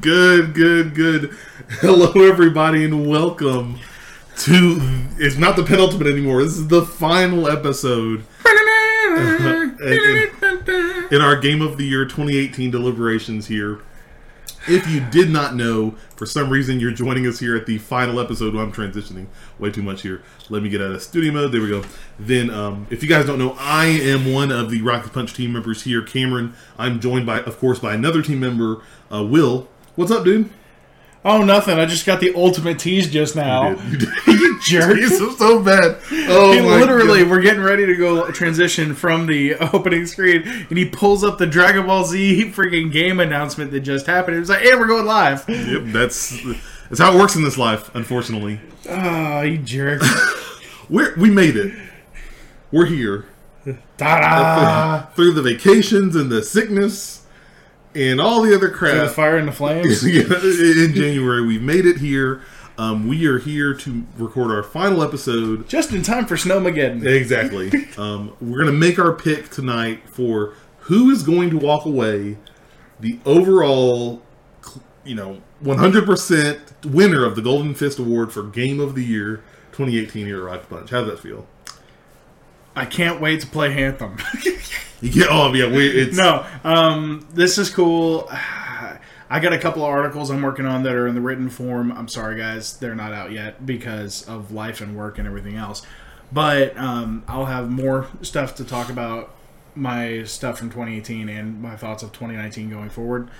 Good, good, good. Hello, everybody, and welcome to. It's not the penultimate anymore. This is the final episode in, our Game of the Year 2018 deliberations here. If you did not know, for some reason you're joining us here at the final episode. Well, I'm transitioning way too much here. Let me get out of studio mode. There we go. Then, um, if you guys don't know, I am one of the Rocket Punch team members here, Cameron. I'm joined by, of course, by another team member, uh, Will. What's up, dude? Oh, nothing. I just got the ultimate tease just now. You did. You jerk. Jesus, so bad. Oh He my literally, God. we're getting ready to go transition from the opening screen, and he pulls up the Dragon Ball Z freaking game announcement that just happened. It was like, "Hey, we're going live." Yep, that's that's how it works in this life. Unfortunately, Oh, you jerk! we're we made it. We're here Ta-da! through the vacations and the sickness and all the other the crap. fire and the flames. In January, we made it here. Um, we are here to record our final episode. Just in time for Snowmageddon. Exactly. um, we're gonna make our pick tonight for who is going to walk away the overall, you know, 100% winner of the Golden Fist Award for Game of the Year 2018 here at Rocket Punch. How does that feel? I can't wait to play Anthem. You get, oh yeah, we, it's no, um, this is cool. I got a couple of articles I'm working on that are in the written form. I'm sorry, guys, they're not out yet because of life and work and everything else. But um, I'll have more stuff to talk about my stuff from 2018 and my thoughts of 2019 going forward.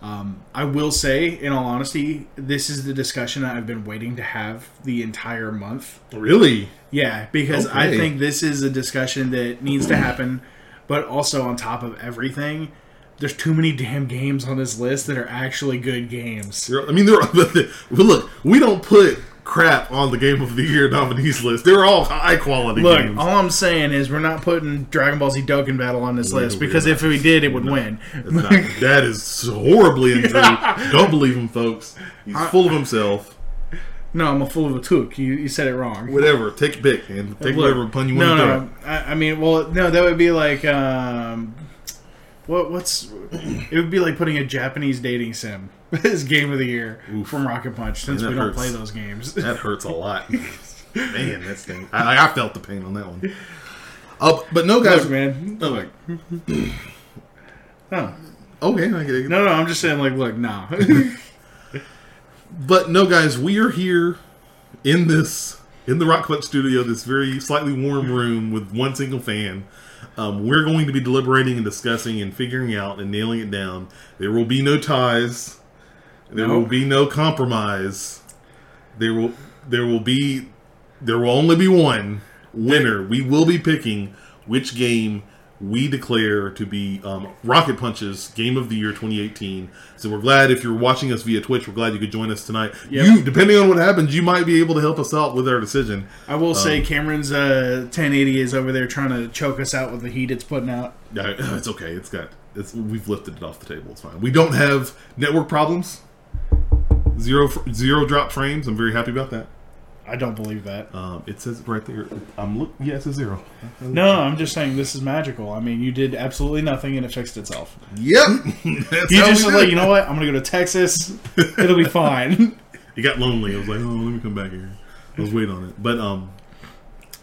Um, I will say, in all honesty, this is the discussion I've been waiting to have the entire month. really Yeah, because I think this is a discussion that needs to happen, but also on top of everything, there's too many damn games on this list that are actually good games. I mean, there. Are, look. We don't put crap on the Game of the Year nominees list. They're all high quality Look, games. all I'm saying is we're not putting Dragon Ball Z Dokkan Battle on this We're- list because if we did, it would win. Not- that is horribly untrue. Don't believe him, folks. He's full of himself. No, I'm a fool of a took. You, you said it wrong. Whatever. Take a pick and take Look, whatever pun you no, want to no. I, I mean, well, no, that would be like, um, what, what's, it would be like putting a Japanese dating sim as game of the year Oof. from Rocket Punch since Man, we that don't play those games. That hurts a lot. Man, that sting. I, I felt the pain on that one. Uh, but no, guys. Look, man. Oh, like, No, okay, I get it. no, no. I'm just saying, like, look, nah. But no, guys, we are here in this in the Rock Punch studio, this very slightly warm room with one single fan. Um, we're going to be deliberating and discussing and figuring out and nailing it down. There will be no ties. There No. will be no compromise. There will there will be there will only be one winner. We will be picking which game we declare to be um, Rocket Punch's Game of the Year 2018. So we're glad if you're watching us via Twitch, we're glad you could join us tonight. Yep. You, depending on what happens, you might be able to help us out with our decision. I will Um, say, Cameron's uh, 1080 is over there trying to choke us out with the heat it's putting out. Yeah, it's okay. It's got it's we've lifted it off the table. It's fine. We don't have network problems. Zero zero drop frames. I'm very happy about that. I don't believe that. Um, it says right there. I'm look. Yeah, it says zero. No, no, I'm just saying this is magical. I mean, you did absolutely nothing and it fixed itself. Yep. That's You how just we was like, you know what? I'm gonna go to Texas. It'll be fine. It got lonely. I was like, oh, let me come back here. I was waiting on it, but um,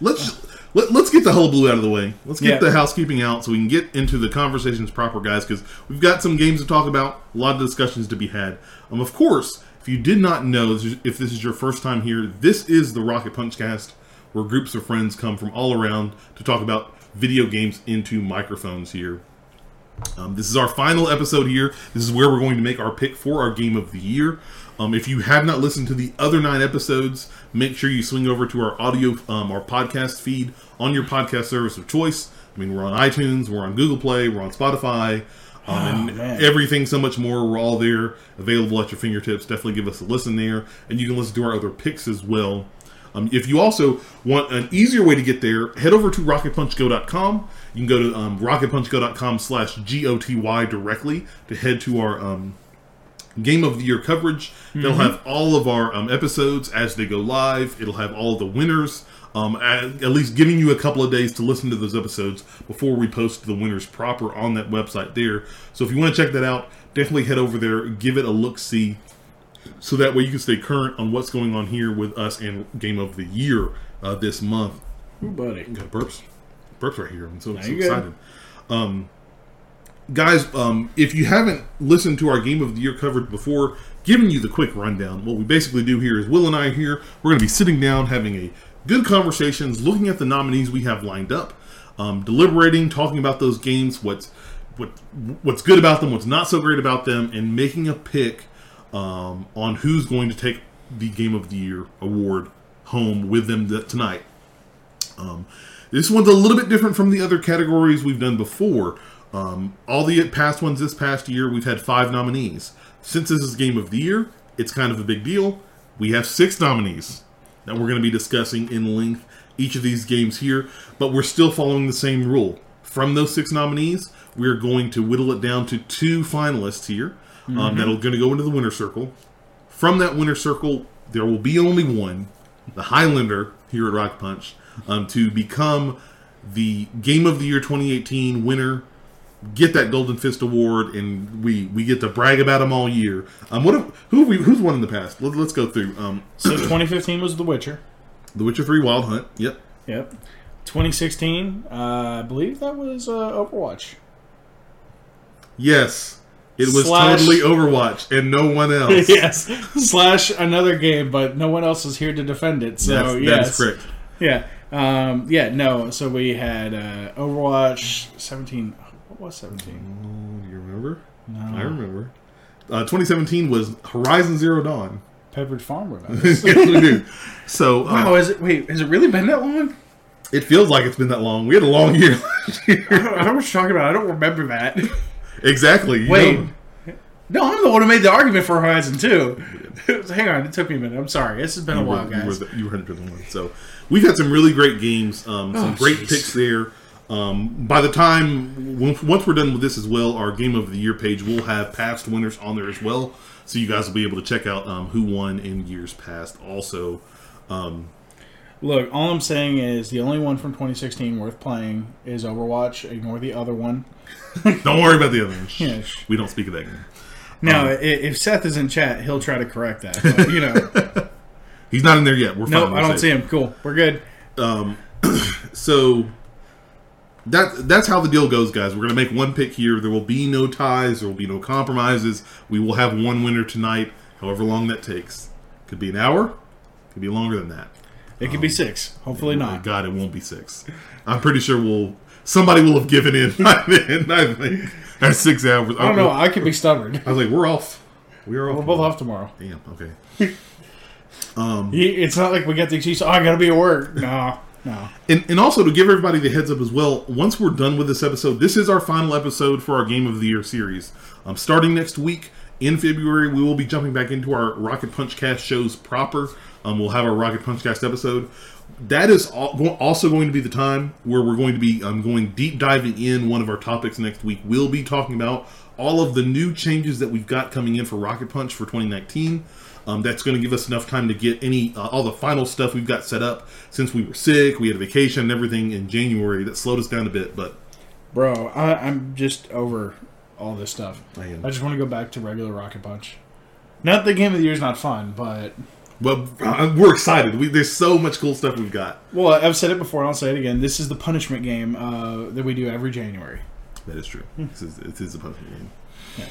let's let, let's get the hullabaloo out of the way. Let's get Yeah. the housekeeping out so we can get into the conversations proper, guys. Because we've got some games to talk about, a lot of discussions to be had. Um, of course, if you did not know, if this is your first time here, this is the Rocket Punch Cast, where groups of friends come from all around to talk about video games into microphones here. Um, this is our final episode here. This is where we're going to make our pick for our game of the year. Um, if you have not listened to the other nine episodes, make sure you swing over to our audio, um, our podcast feed on your podcast service of choice. I mean, we're on iTunes, we're on Google Play, we're on Spotify, um, and man. everything so much more. We're all there, available at your fingertips. Definitely give us a listen there, and you can listen to our other picks as well. Um, if you also want an easier way to get there, head over to rocketpunchgo.com. You can go to um, rocketpunchgo.com slash G-O-T-Y directly to head to our um, Game of the Year coverage. They'll have all of our um, episodes as they go live. It'll have all the winners. Um, at, at least giving you a couple of days to listen to those episodes before we post the winners proper on that website there. So if you want to check that out, definitely head over there, give it a look, see, so that way you can stay current on what's going on here with us and Game of the Year uh, this month. Ooh, buddy. Got burps, burps right here. I'm so, so excited. Um, guys, um, if you haven't listened to our Game of the Year coverage before, giving you the quick rundown, what we basically do here is Will and I here, we're going to be sitting down, having a good conversations, looking at the nominees we have lined up, um, deliberating, talking about those games, what's what what's good about them, what's not so great about them, and making a pick um, on who's going to take the Game of the Year award home with them th- tonight. Um, this one's a little bit different from the other categories we've done before. Um, all the past ones this past year, we've had five nominees. Since this is Game of the Year, it's kind of a big deal. We have six nominees that we're going to be discussing in length each of these games here, but we're still following the same rule. From those six nominees, we're going to whittle it down to two finalists here um, that are going to go into the winner circle. From that winner circle, there will be only one, the Highlander here at Rock Punch, um, to become the Game of the Year 2018 winner. Get that Golden Fist award, and we we get to brag about them all year. Um, what have, who have we, who's won in the past? Let, us go through. Um, So 2015 was The Witcher. The Witcher Three, Wild Hunt. Yep. Yep. 2016, uh, I believe that was uh, Overwatch. Yes, it was Slash- totally Overwatch and no one else. yes. Slash another game, but no one else is here to defend it. So that's, yes. that's correct. Yeah. Um, yeah. No. So we had uh, Overwatch 17. What was 17? Oh, do you remember? No. I remember. Uh, 2017 was Horizon Zero Dawn. Pepperidge Farm yes, we do. So uh, Wow. Is it? Wait. Has it really been that long? it feels like it's been that long. We had a long year. last year. I don't, I don't know what you're talking about. I don't remember that. exactly. Wait. know. No, I'm the one who made the argument for Horizon 2. Hang on, it took me a minute. I'm sorry. This has been a were- while, You were, guys. the, you were 100% one. So we've had some really great games, um, some Oh, great jeez. picks there. Um, by the time once we're done with this as well, our game of the year page will have past winners on there as well, so you guys will be able to check out um, who won in years past. Also, um, Look, all I'm saying is the only one from 2016 worth playing is Overwatch. Ignore the other one. don't worry about the other one. Yeah. We don't speak of that game. Now, i if Seth is in chat, he'll try to correct that. But, you know, He's not in there yet. We're nope. I don't see him. Cool, we're good. So that that's how the deal goes, guys. We're gonna make one pick here. There will be no ties. There will be no compromises. We will have one winner tonight, however long that takes. Could be an hour. Could be longer than that. It could be um, six. Hopefully not. God, it won't be six. I'm pretty sure we'll somebody will have given in by then. I think at six hours. I don't know. I could be stubborn. I was like, we're off. We are off. We're both off tomorrow. Damn. Okay. Um, he- It's not like we get the excuse. Oh, I got to be at work. No, And, and also to give everybody the heads up as well, once we're done with this episode, this is our final episode for our Game of the Year series. Um, starting next week in February, we will be jumping back into our Rocket Punch Cast shows proper. Um, we'll have our Rocket Punch Cast episode. That is also going to be the time where we're going to be um, going deep diving in. One of our topics next week We'll be talking about all of the new changes that we've got coming in for Rocket Punch for 2019. Um, that's going to give us enough time to get any uh, all the final stuff we've got set up since we were sick. We had a vacation and everything in January that slowed us down a bit, but Bro, I, I'm just over all this stuff. I am. I just want to go back to regular Rocket Punch. Not the game of the year is not fun, but well, uh, we're excited. We, there's so much cool stuff we've got. well, I've said it before and I'll say it again. This is the punishment game uh, that we do every January. That is true. This is it is a punishment game. All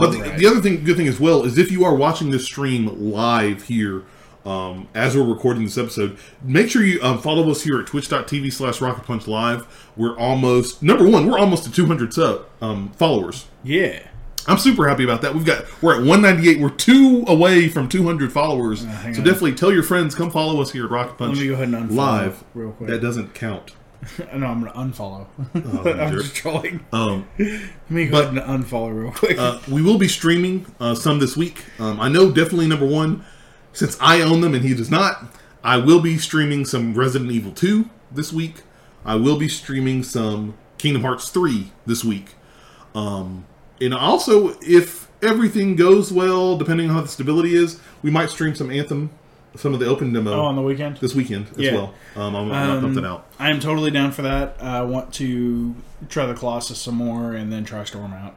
But the, right. the other thing, good thing as well, is if you are watching this stream live here, um, as we're recording this episode, make sure you um, follow us here at twitch.tv slash rocket punch live. We're almost, number one, we're almost to 200 sub, um, followers. yeah. I'm super happy about that. We've got, we're at 198. We're two away from 200 followers. hang so on. definitely tell your friends, come follow us here at Rocket Punch Let me go ahead and live. real quick. That doesn't count. no, I'm going to unfollow. Oh, I'm just trolling. Um, Let me go But- ahead and unfollow real quick. Uh, we will be streaming uh, some this week. Um, I know definitely number one, since I own them and he does not, I will be streaming some Resident Evil 2 this week. I will be streaming some Kingdom Hearts 3 this week. Um, and also, if everything goes well, depending on how the stability is, we might stream some Anthem, some of the open demo oh, on the weekend? this weekend as Yeah. well. Um, I'm, I'm Um, something out. I am totally down for that. I want to try the Colossus some more and then try Storm out.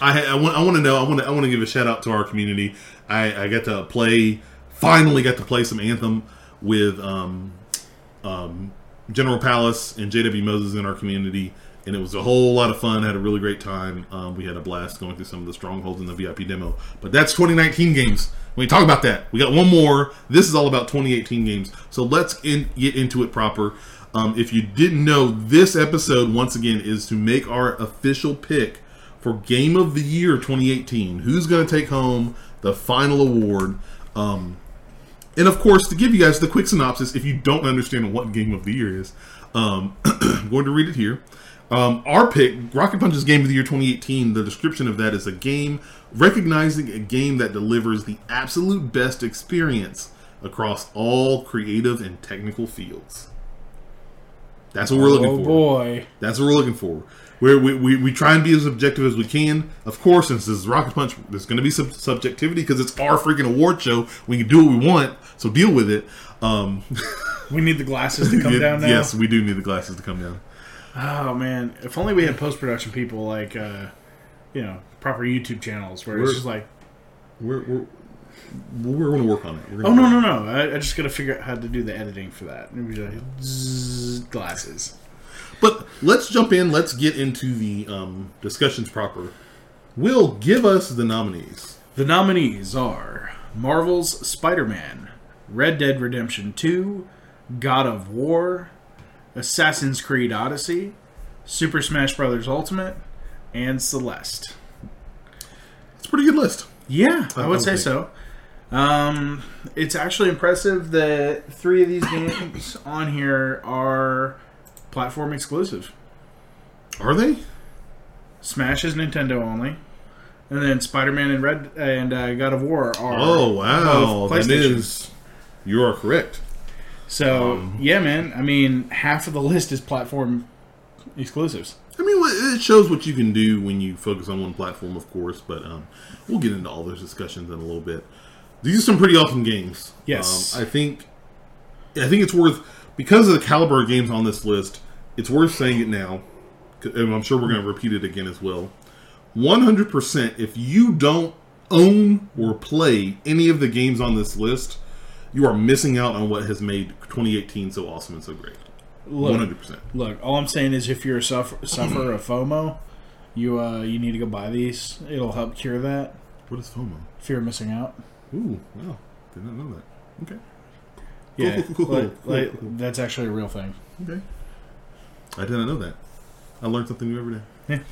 I, I want I want to know I want to I want to give a shout out to our community. I, I got to play finally got to play some Anthem with um, um, General Palace and JW Moses in our community, and it was a whole lot of fun. Had a really great time. Um, we had a blast going through some of the strongholds in the VIP demo. But that's 2019 games. When we talk about that, we got one more. This is all about 2018 games. So let's in, get into it proper. Um, if you didn't know, this episode once again is to make our official pick for Game of the Year 2018. Who's going to take home the final award? Um, and of course, to give you guys the quick synopsis, if you don't understand what Game of the Year is, um, I'm going to read it here. Um, our pick, Rocket Punch's Game of the Year 2018, the description of that is a game recognizing a game that delivers the absolute best experience across all creative and technical fields. That's what we're looking oh for. boy. That's what we're looking for. We're, we, we, we try and be as objective as we can. Of course, since this is Rocket Punch, there's going to be some subjectivity because it's our freaking award show. We can do what we want, so deal with it. Um, We need the glasses to come down now. Yes, we do need the glasses to come down. Oh man, if only we had post production people like, uh, you know, proper YouTube channels where We're- it's just like, We're, we're, we're going to work on it. Oh no no no, I, I just gotta figure out how to do the editing for that. And we just like, zzz, glasses. But let's jump in. Let's get into the um, discussions proper. Will give us the nominees. The nominees are Marvel's Spider-Man, Red Dead Redemption 2, God of War, Assassin's Creed Odyssey, Super Smash Bros. Ultimate, and Celeste. It's a pretty good list. Yeah, I I would say think. so. Um, it's actually impressive that three of these games on here are platform exclusive. Are they? Smash is Nintendo only, and then Spider-Man and Red and uh, God of War are Oh wow, that is. You are correct. So Um, yeah, man. I mean, half of the list is platform exclusives. I mean, it shows what you can do when you focus on one platform, of course. But um, we'll get into all those discussions in a little bit. These are some pretty awesome games. Yes. um, I think. I think it's worth because of the caliber of games on this list. It's worth saying it now, and I'm sure we're going to repeat it again as well. 100%. If you don't own or play any of the games on this list, you are missing out on what has made 2018 so awesome and so great. Look, 100%. look. All I'm saying is, if you're a suffer, sufferer of FOMO, you uh, you need to go buy these. It'll help cure that What is FOMO? fear of missing out. Ooh, wow. Did not know that. Okay. Yeah, cool, cool, cool, like, like, that's actually a real thing. Okay. I did not know that. I learn something new every day.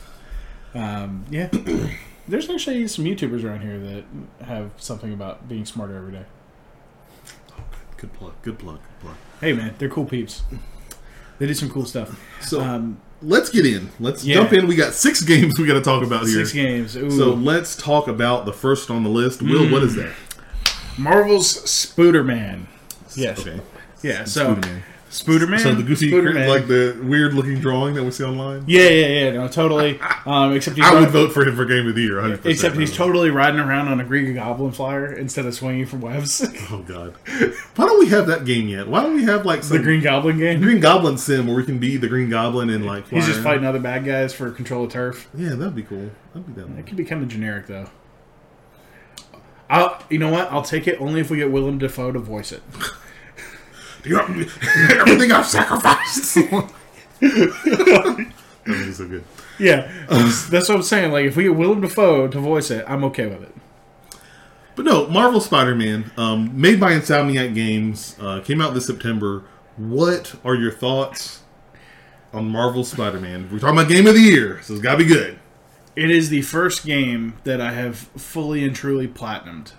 Um, yeah, there's actually some YouTubers around here that have something about being smarter every day. Good plug. Good plug. Good plug. Hey, man, they're cool peeps. They did some cool stuff. So Um, let's get in. Let's yeah. jump in. We got six games we got to talk about here. six games. Ooh. So let's talk about the first on the list. Will, what is that? Marvel's Spooderman. Yes. Okay. Yeah. So Spooderman. Spooderman. So the goofy, Spooderman. like the weird looking drawing that we see online. yeah, yeah, yeah. No, totally. Um, except he's I would vote for him for game of the year. 100%. Except he's totally riding around on a Green Goblin flyer instead of swinging from webs. Oh god. Why don't we have that game yet? Why don't we have like some the Green Goblin game. Green Goblin sim where we can be the Green Goblin and like He's just fly fighting other bad guys for control of turf. Yeah, that'd be cool. That'd be that. It could be kind of generic though. I'll, you know what? I'll take it only if we get Willem Dafoe to voice it. You have everything I've sacrificed. that so good. Yeah, that's, that's what I'm saying. Like, if we get Willem Dafoe to voice it, I'm okay with it. But no, Marvel Spider-Man, um, made by Insomniac Games, uh, came out this September. What are your thoughts on Marvel Spider-Man? We're talking about Game of the Year, so it's got to be good. It is the first game that I have fully and truly platinumed.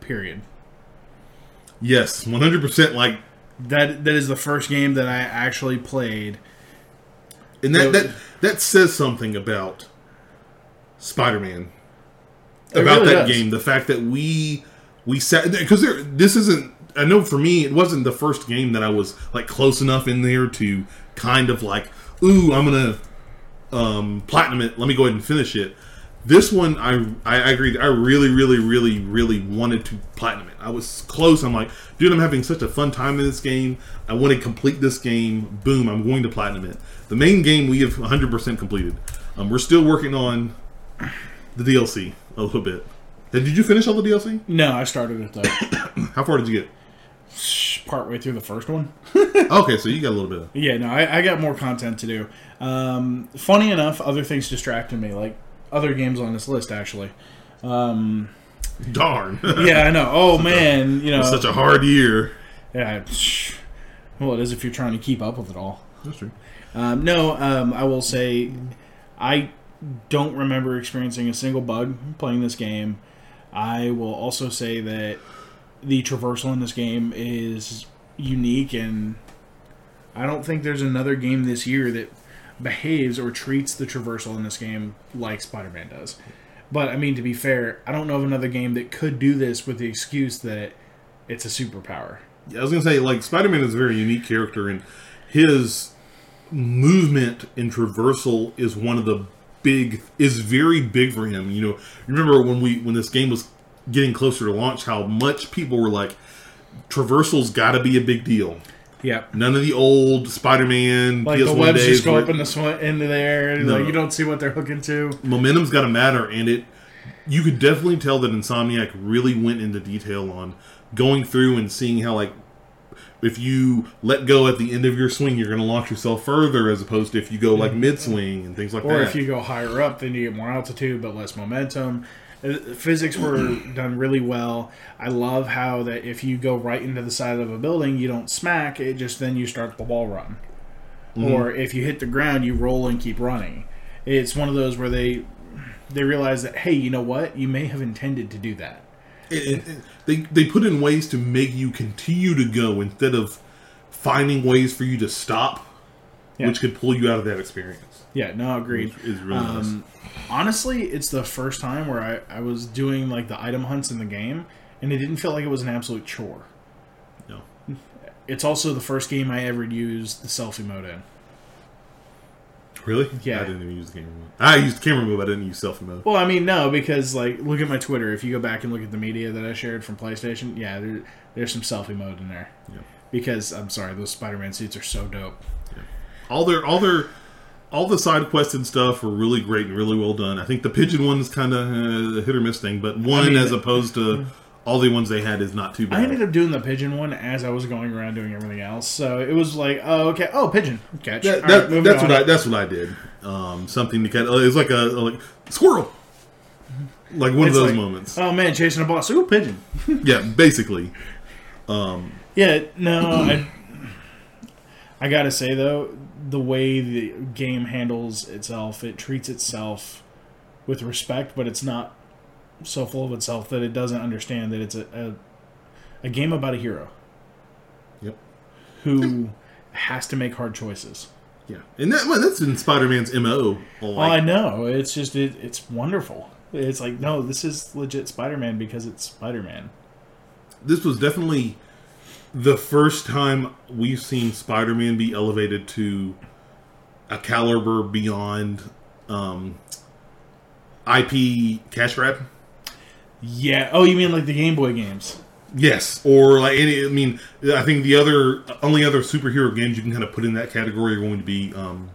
Period. Yes, 100%. Like, That that is the first game that I actually played. and that that that says something about Spider-Man. About really that does. game, the fact that we we sat because there this isn't. I know for me, it wasn't the first game that I was like close enough in there to kind of like, ooh, I'm gonna um, platinum it. Let me go ahead and finish it. This one, I I agreed. I really, really, really, really wanted to platinum it. I was close. I'm like, dude, I'm having such a fun time in this game. I want to complete this game. Boom, I'm going to platinum it. The main game we have 100% completed. Um, we're still working on the DLC a little bit. Did did you finish all the DLC? No, I started it though. How far did you get? Partway through the first one. Okay, so you got a little bit of. Yeah, no, I, I got more content to do. Um, funny enough, other things distracted me, like other games on this list actually. Um, Darn. yeah, I know. Oh man, you know, Such a hard year. yeah. Well, it is if you're trying to keep up with it all. That's true. Um, no, um, I will say, I don't remember experiencing a single bug playing this game. I will also say that the traversal in this game is unique, and I don't think there's another game this year that behaves or treats the traversal in this game like Spider-Man does. But I mean, to be fair, I don't know of another game that could do this with the excuse that it's a superpower. Yeah, I was gonna say like Spider Man is a very unique character, and his movement and traversal is one of the big is very big for him. You know, remember when we when this game was getting closer to launch, how much people were like, traversal's got to be a big deal. Yep. None of the old Spider Man Like PS1 the webs days just go up in the sw- into there, No. like you don't see what they're hooking to. momentum's got to matter, and it you could definitely tell that Insomniac really went into detail on going through and seeing how like if you let go at the end of your swing, you're going to launch yourself further, as opposed to if you go like mm-hmm. mid swing and things like Or that. Or if you go higher up, then you get more altitude but less momentum. Uh, Physics were done really well. I love how that if you go right into the side of a building, you don't smack. It just then you start the wall run. Or if you hit the ground, you roll and keep running. It's one of those where they they realize that hey, you know what? You may have intended to do that. It- it- they they put in ways to make you continue to go instead of finding ways for you to stop, Yeah. which could pull you out of that experience. Yeah, no, agreed. Is really nice. Um, honestly, it's the first time where I, I was doing like the item hunts in the game, and it didn't feel like it was an absolute chore. No. It's also the first game I ever used the selfie mode in. Really? Yeah. I didn't even use the camera mode. I used camera mode, but I didn't use selfie mode. Well, I mean, no, because like look at my Twitter. If you go back and look at the media that I shared from PlayStation, yeah, there, there's some selfie mode in there. Yeah. Because I'm sorry, those Spider-Man suits are so dope. All their all their all the side quests and stuff were really great and really well done. I think the pigeon one is kind of uh, a hit or miss thing, but one mean, as opposed to all the ones they had is not too bad. I ended up doing the pigeon one as I was going around doing everything else. So it was like, oh, okay, oh, pigeon catch. That, that- right, that's on. what I that's what I did. Um, something to catch. It's like a like squirrel, like one It's of those like, moments. Oh man, chasing a boss. Ooh, pigeon. yeah, basically. Yeah, no, I, I gotta say though, the way the game handles itself, it treats itself with respect, but it's not so full of itself that it doesn't understand that it's a a, a game about a hero Yep. who has to make hard choices. Yeah, and that well, that's in Spider Man's mo. Oh, I know. It's just it, it's wonderful. It's like no, this is legit Spider-Man because it's Spider-Man. this was definitely the first time we've seen Spider-Man be elevated to a caliber beyond um, IP cash grab. Yeah. Oh, you mean like the Game Boy games? Yes, or like any. I mean, I think the other only other superhero games you can kind of put in that category are going to be um,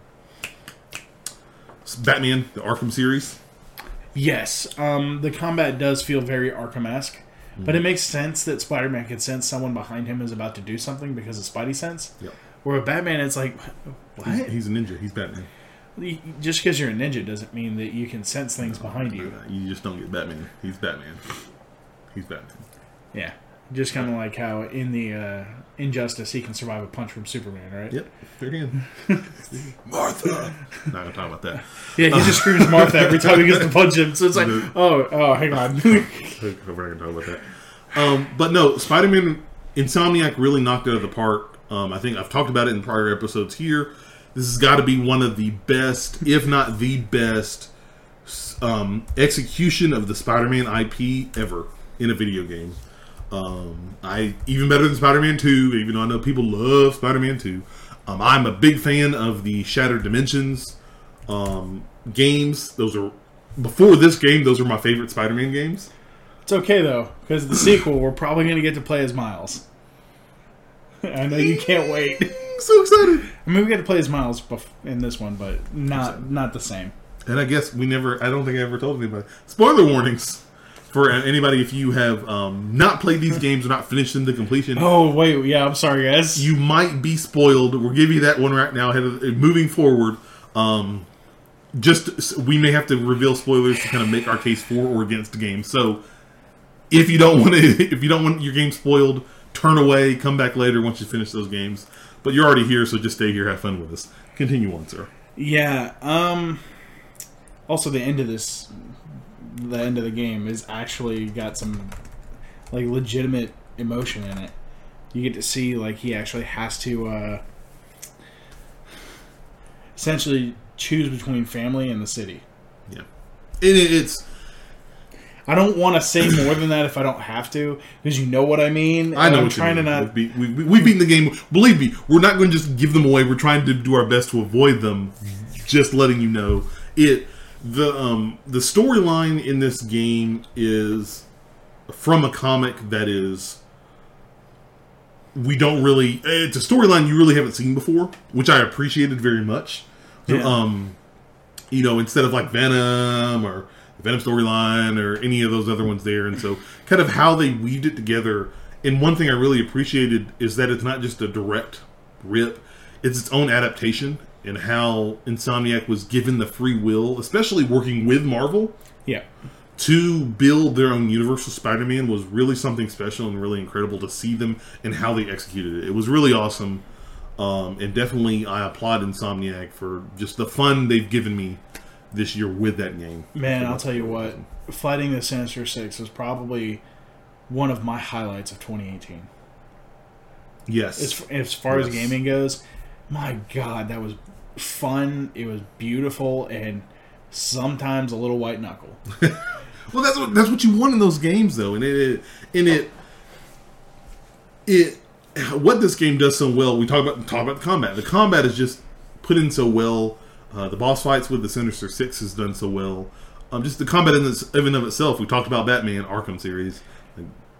Batman, the Arkham series. Yes, um, the combat does feel very Arkham-esque, Mm-hmm. but it makes sense that Spider-Man could sense someone behind him is about to do something because of Spidey sense. Yep. Where with Batman, it's like, He's, what? he's a ninja. He's Batman. Just because you're a ninja doesn't mean that you can sense things behind you. You just don't get Batman. He's Batman. He's Batman. Yeah, just kind of like how in the uh, Injustice he can survive a punch from Superman, right? Yep. There again. Martha. Not gonna talk about that. Yeah, he just screams Martha every time he gets to punch him. So it's like, oh, oh, hang on. We're not gonna talk about that. Um, but no, Spider-Man Insomniac really knocked out of the park. Um, I think I've talked about it in prior episodes here. This has got to be one of the best, if not the best, um, execution of the Spider-Man IP ever in a video game. Um, I even better than Spider-Man Two, even though I know people love Spider-Man Two. Um, I'm a big fan of the Shattered Dimensions um, games. Those are before this game. Those are my favorite Spider-Man games. It's okay though, because the sequel we're probably going to get to play as Miles. I know you can't wait. so excited. I mean, we get to play as Miles bef- in this one, but not not the same. And I guess we never. I don't think I ever told anybody. Spoiler warnings for anybody if you have um, not played these games or not finished them to completion. Oh wait, yeah, I'm sorry, guys. You might be spoiled. We'll give you that one right now. Ahead of moving forward. Um, just we may have to reveal spoilers to kind of make our case for or against the game. So if you don't want to, if you don't want your game spoiled, turn away. Come back later once you finish those games. But you're already here, so just stay here, have fun with us. Continue on, sir. Yeah. Um. Also, the end of this, the end of the game is actually got some like legitimate emotion in it. You get to see like he actually has to uh, essentially choose between family and the city. Yeah, it, it's. I don't want to say more than that if I don't have to, because you know what I mean. I know I'm what trying you to not. We, we, we, we've beaten the game. Believe me, we're not going to just give them away. We're trying to do our best to avoid them. Just letting you know it. The um the storyline in this game is from a comic that is we don't really it's a storyline you really haven't seen before which i appreciated very much. Yeah. um you know instead of like venom or the venom storyline or any of those other ones there and so kind of how they weaved it together. And one thing i really appreciated is that it's not just a direct rip it's its own adaptation and how insomniac was given the free will especially working with marvel Yeah. to build their own Universal Spider-Man was really something special and really incredible to see them and how they executed it. It was really awesome, um, and definitely I applaud Insomniac for just the fun they've given me this year with that game. Man, I'll tell you what, fighting the Sinister Six was probably one of my highlights of 2018. Yes, As, as far as gaming goes, my God, that was fun. It was beautiful and sometimes a little white knuckle. Well, that's what that's what you want in those games, though, and it, it and it it what this game does so well. We talk about talk about the combat. The combat is just put in so well. Uh, the boss fights with the Sinister Six is done so well. Um, just the combat in this even of itself. We talked about Batman Arkham series.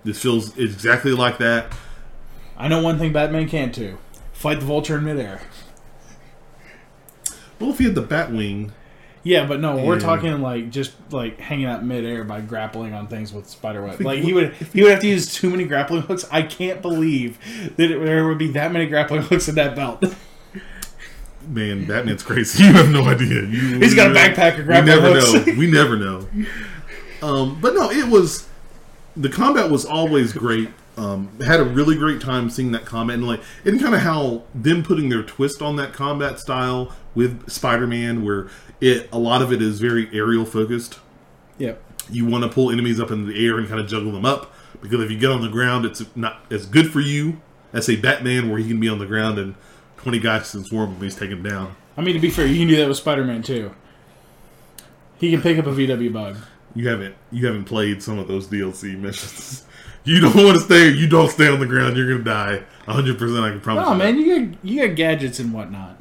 This feels exactly like that. I know one thing Batman can't do fight the vulture in midair. Well, if you had the Batwing, Yeah, but no, we're talking like just like hanging out midair by grappling on things with spiderweb. Like he would, he would have to use too many grappling hooks. I can't believe that it, there would be that many grappling hooks in that belt. man, Batman's crazy. You have no idea. You, He's got a backpack of grappling We never hooks. know. We never know. Um, but no, it was the combat was always great. Um, had a really great time seeing that combat and like and kind of how them putting their twist on that combat style with Spider-Man, where it a lot of it is very aerial focused. Yeah, You want to pull enemies up in the air and kind of juggle them up because if you get on the ground, it's not as good for you as a Batman, where he can be on the ground and twenty guys can swarm him and he's taken down. I mean, to be fair, you can do that with Spider Man too. He can pick up a VW bug. You haven't you haven't played some of those DLC missions. You don't want to stay. You don't stay on the ground. You're gonna die. hundred percent. I can promise. Oh you man, you got you got gadgets and whatnot.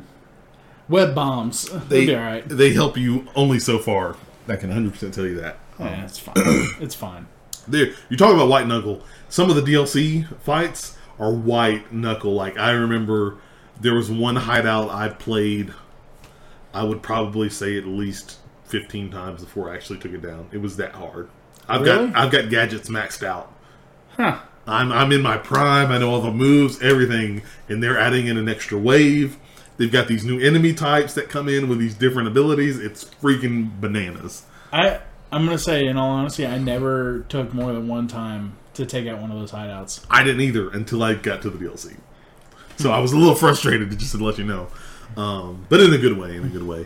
Web bombs. They'll be all right. they help you only so far. I can hundred percent tell you that. Yeah, um, it's fine. it's fine. There, you're talking about white knuckle. Some of the DLC fights are white knuckle. Like I remember, there was one hideout I played. I would probably say at least fifteen times before I actually took it down. It was that hard. I've Really? got I've got gadgets maxed out. Huh. I'm I'm in my prime. I know all the moves, everything, and they're adding in an extra wave. They've got these new enemy types that come in with these different abilities. It's freaking bananas. I I'm gonna say, in all honesty, I never took more than one time to take out one of those hideouts. I didn't either until I got to the DLC. So I was a little frustrated, just to let you know, um, but in a good way. In a good way.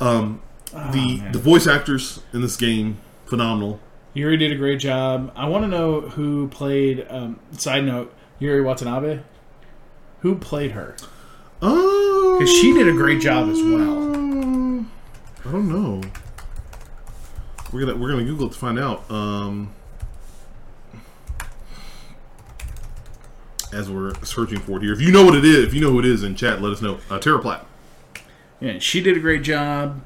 Um, the Oh, man. the voice actors in this game phenomenal. Yuri did a great job. I want to know who played. Um, side note: Yuri Watanabe. Who played her? Oh, 'Cause she did a great job as well. I don't know. We're gonna we're gonna Google it to find out. Um, as we're searching for it here, if you know what it is, if you know who it is in chat, let us know. Uh, Tara Platt. Yeah, she did a great job.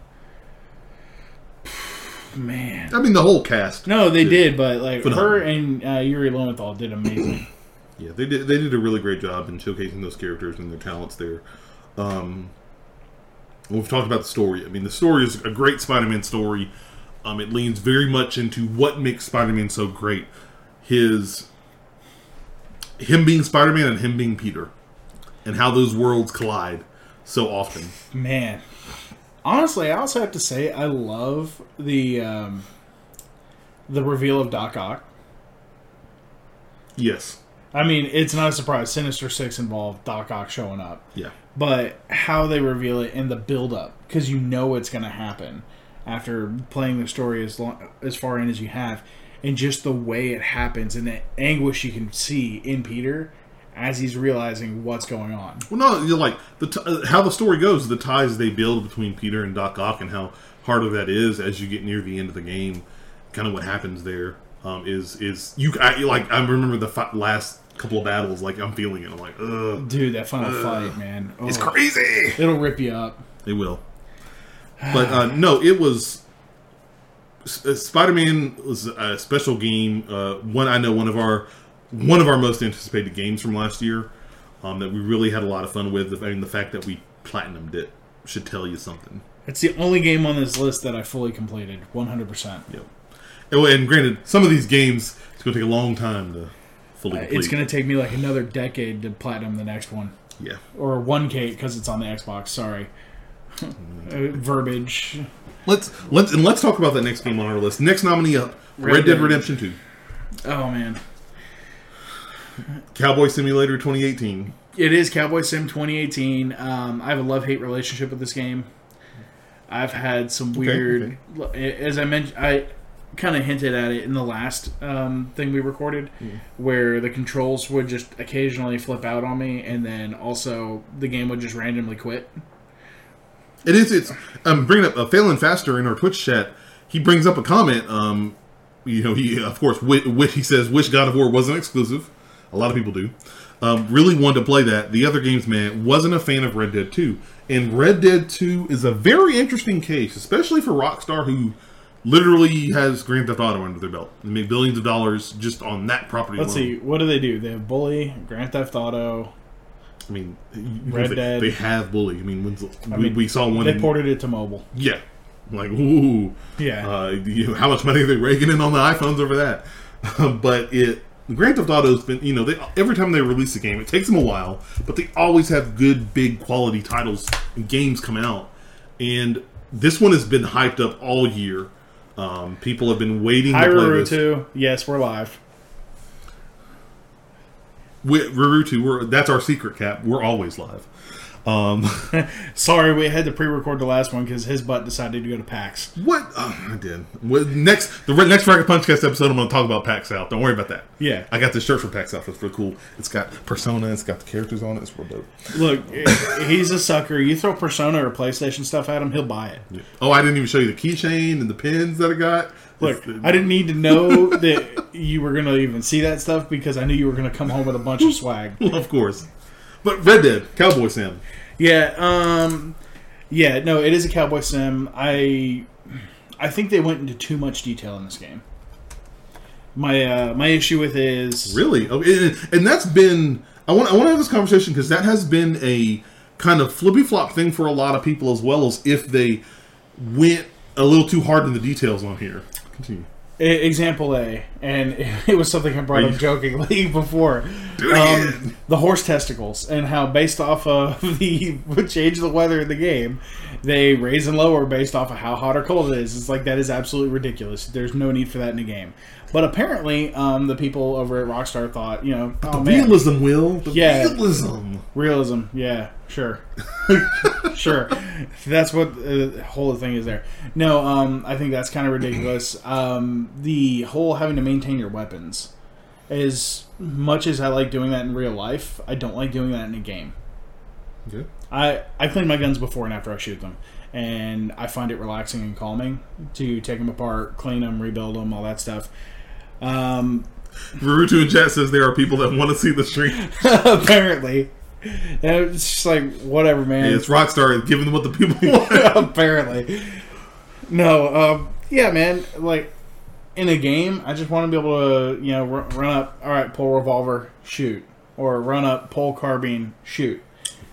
Man, I mean, the whole cast. no, they did, but like Phenomenal. her and uh, Yuri Lowenthal did amazing. Yeah, they did. They did a really great job in showcasing those characters and their talents there. Um, we've talked about the story. I mean, the story is a great Spider-Man story. Um, it leans very much into what makes Spider-Man so great. His him being Spider-Man and him being Peter, and how those worlds collide so often. Man, honestly, I also have to say I love the um, the reveal of Doc Ock. Yes. I mean, it's not a surprise. Sinister Six involved Doc Ock showing up, Yeah. but how they reveal it in the build up, because you know it's going to happen after playing the story as long as far in as you have, and just the way it happens and the anguish you can see in Peter as he's realizing what's going on. Well, no, you're like the t- uh, how the story goes, the ties they build between Peter and Doc Ock, and how hard of that is as you get near the end of the game. Kind of what happens there um, is is you I, like I remember the fi- last couple of battles, like I'm feeling it. I'm like, ugh, Dude, that final fight, man. it's Oh, crazy. It'll rip you up. it will, but uh, no, it was. Spider Man was a special game. Uh, one I know one of our one of our most anticipated games from last year um, that we really had a lot of fun with. I mean, the fact that we platinumed it should tell you something. It's the only game on this list that I fully completed, 100%. Yep. And, and granted, some of these games it's going to take a long time to fully complete. Uh, It's going to take me like another decade to platinum the next one. yeah. Or 1K because it's on the Xbox, sorry. Uh, verbiage. Let's let's and let's talk about that next game on our list. Next nominee up, Red, Red Dead Dead. Redemption Oh man. Cowboy Simulator 2018. It is Cowboy Sim 2018. Um, I have a love hate relationship with this game. I've had some weird, as I mentioned, I kind of hinted at it in the last um, thing we recorded, where the controls would just occasionally flip out on me, and then also the game would just randomly quit. It is. It's. I'm bringing up uh, Phelan Faster in our Twitch chat. He brings up a comment. Um, you know, he of course, wi- wi- he says, "Wish God of War wasn't exclusive." A lot of people do. Um, really wanted to play that. The other games, man, wasn't a fan of Red Dead Two. And Red Dead Two is a very interesting case, especially for Rockstar, who literally has Grand Theft Auto under their belt They made billions of dollars just on that property. Let's alone. see, what do they do? They have Bully, Grand Theft Auto. I mean, Red they, Dead. They have Bully. I mean, when's, I we, mean, we saw one. They in- ported it to mobile. Yeah. Like, ooh. Yeah. Uh, you know, how much money are they raking in on the iPhones over that? but it. Grand Theft Auto's been, you know, they every time they release a game, it takes them a while, but they always have good, big quality titles and games come out. And this one has been hyped up all year. Um, people have been waiting to play Hyrule this. 2, yes, we're live. We, Rarutu, we're that's our secret cap. We're always live. Um, Sorry, we had to pre-record the last one because his butt decided to go to PAX. what oh, I did what, next the re- next Rocket Punchcast episode, I'm going to talk about PAX South. Don't worry about that. Yeah. I got this shirt from PAX South. It's really cool. It's got Persona. It's got the characters on it. It's real dope. Look, he's a sucker. You throw Persona or PlayStation stuff at him, he'll buy it. Oh, I didn't even show you the keychain and the pins that I got. Look, I didn't need to know that you were going to even see that stuff because I knew you were going to come home with a bunch of swag. of course. But Red Dead, Cowboy Sam. Yeah, um, yeah, no, it is a cowboy sim. I, I think they went into too much detail in this game. My uh, my issue with it is Really? Oh, and, and that's been. I want. I want to have this conversation because that has been a kind of flippy flop thing for a lot of people as well as if they went a little too hard in the details on here. Continue. Example A, and it was something I brought up jokingly before. Um, the horse testicles, and how based off of the change the weather in the game, they raise and lower based off of how hot or cold it is. It's like that is absolutely ridiculous. There's no need for that in a game. But apparently, um, the people over at Rockstar thought, you know, oh man, Realism, Will. The Yeah. realism. realism, yeah, sure, sure. That's what uh, the whole thing is there. No, um, I think that's kind of ridiculous. Um, the whole having to maintain your weapons, as much as I like doing that in real life, I don't like doing that in a game. Okay. I I clean my guns before and after I shoot them, and I find it relaxing and calming to take them apart, clean them, rebuild them, all that stuff. Um, Naruto in chat says there are people that want to see the stream. apparently, and it's just like whatever, man. it's Rockstar giving them what the people want. apparently. No, um, yeah, man. Like in a game, I just want to be able to, you know, run up. All right, pull revolver, shoot, or run up, pull carbine, shoot.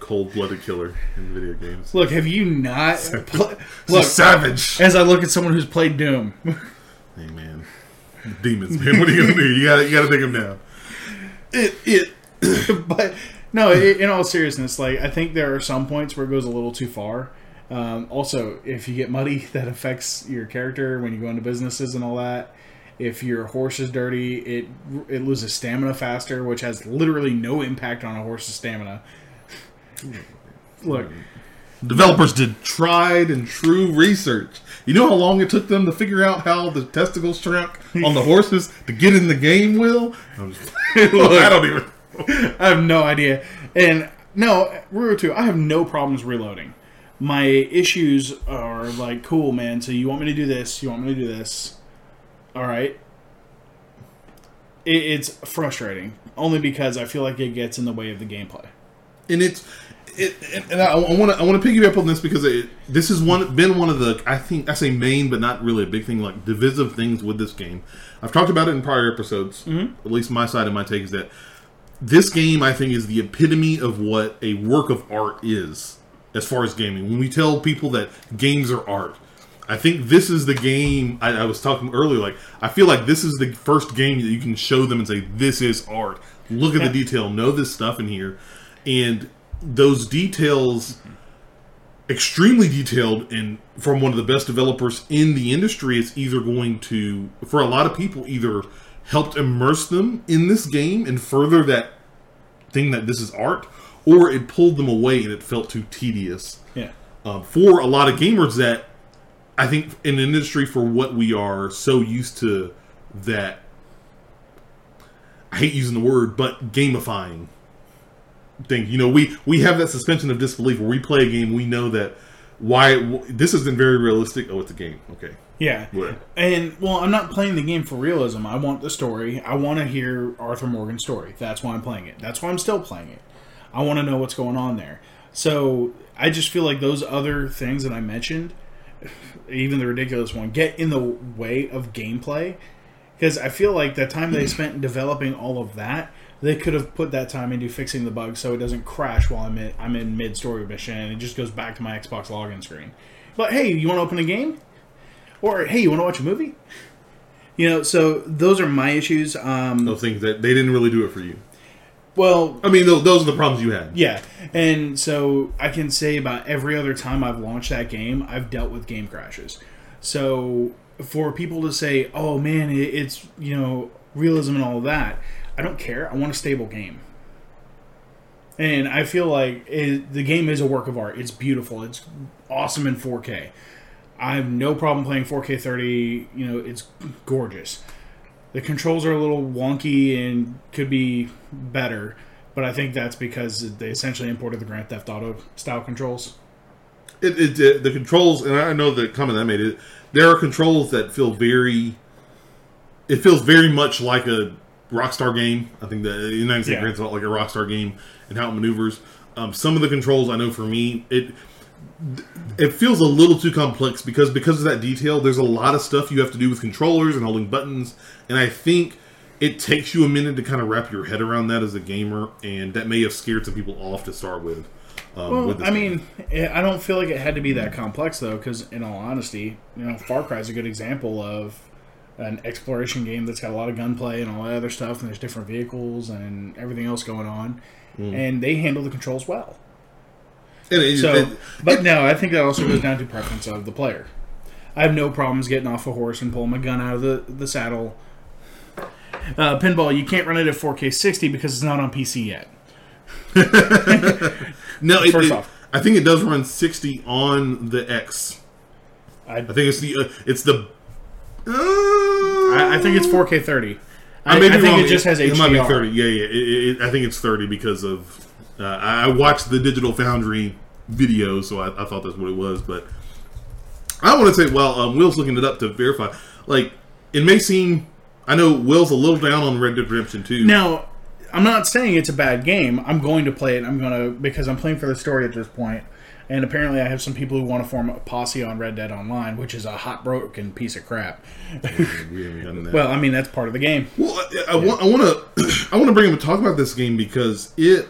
Cold blooded killer in video games. Look, have you not? Pl- Look, savage. as I look at someone who's played Doom, Hey man, demons, man. What are you gonna do? You gotta, you gotta take them down. It, it. but no, i in all seriousness, like I think there are some points where it goes a little too far. Um, also, if you get muddy, that affects your character when you go into businesses and all that. If your horse is dirty, it it loses stamina faster, which has literally no impact on a horse's stamina. Look, Developers did tried and true research. You know how long it took them to figure out how the testicles shrunk on the horses to get in the game, Will? I don't even. I have no idea. And no, Ruro 2, I have no problems reloading. My issues are like, cool, man. So you want me to do this? You want me to do this? All right. It, it's frustrating, only because I feel like it gets in the way of the gameplay. And it's it, and- I want to I want to piggyback on this because it, this has one been one of the I think I say main but not really a big thing like divisive things with this game. I've talked about it in prior episodes. Mm-hmm. At least my side of my take is that this game I think is the epitome of what a work of art is as far as gaming. When we tell people that games are art, I think this is the game. I, I was talking earlier. Like I feel like this is the first game that you can show them and say this is art. Look at Yeah. the detail. Know this stuff in here, and those details, extremely detailed, and from one of the best developers in the industry. It's either going to, for a lot of people, either helped immerse them in this game and further that thing that this is art, or it pulled them away and it felt too tedious Yeah. um, for a lot of gamers that I think in an industry for what we are so used to that I hate using the word, but gamifying thing. You know, we we have that suspension of disbelief where we play a game, we know that why this isn't very realistic. Oh, it's a game. Okay, Yeah. Right. And well, I'm not playing the game for realism. I want the story. I want to hear Arthur Morgan's story. That's why I'm playing it. That's why I'm still playing it. I want to know what's going on there. So I just feel like those other things that I mentioned, even the ridiculous one, get in the way of gameplay. Because I feel like the time they spent developing all of that, they could have put that time into fixing the bug so it doesn't crash while I'm in, I'm in mid story mission and it just goes back to my Xbox login screen. But hey, you want to open a game? Or hey, you want to watch a movie? You know, so those are my issues. Um, those things that they didn't really do it for you. well, I mean, those, those are the problems you had. yeah, and so I can say about every other time I've launched that game, I've dealt with game crashes. So for people to say, "Oh man, it- it's you know realism and all that," I don't care. I want a stable game, and I feel like it, the game is a work of art. It's beautiful. It's awesome in 4K. I have no problem playing 4K 30. You know, it's gorgeous. The controls are a little wonky and could be better, but I think that's because they essentially imported the Grand Theft Auto style controls. It, it, it the controls, and I know the comment I made it. There are controls that feel very. It feels very much like a Rockstar game. I think the United States Yeah. Grand Theft Auto like a Rockstar game and how it maneuvers. Um, some of the controls I know for me it it feels a little too complex because because of that detail. There's a lot of stuff you have to do with controllers and holding buttons, and I think it takes you a minute to kind of wrap your head around that as a gamer, and that may have scared some people off to start with. Um, Well, with I game. mean, I don't feel like it had to be that complex though, because in all honesty, you know, Far Cry is a good example of an exploration game that's got a lot of gunplay and all that other stuff, and there's different vehicles and everything else going on, and they handle the controls well. And it- So, it- but no, I think that also goes down to preference of the player. I have no problems getting off a horse and pulling my gun out of the, the saddle. Uh, pinball, you can't run it at 4K 60 because it's not on PC yet. No, it, First it- off. I think it does run 60 on the X. I, I think it's the uh, it's the. Uh, I, think it's 4K 30. I, I, may be I think wrong. it just has HDR. It might be 30. Yeah, yeah. It, it, I think it's 30 because of. Uh, I I watched the Digital Foundry video, so I, I thought that's what it was. But I want to say, well, um, Will's looking it up to verify. Like, it may seem. I know Will's a little down on Red Dead Redemption 2. Now, I'm not saying it's a bad game. I'm going to play it. I'm going to because I'm playing for the story at this point. And apparently, I have some people who want to form a posse on Red Dead Online, which is a hot broken piece of crap. We haven't gotten that. Well, I mean that's part of the game. Well, I, I want I want to I want to bring him and talk about this game because it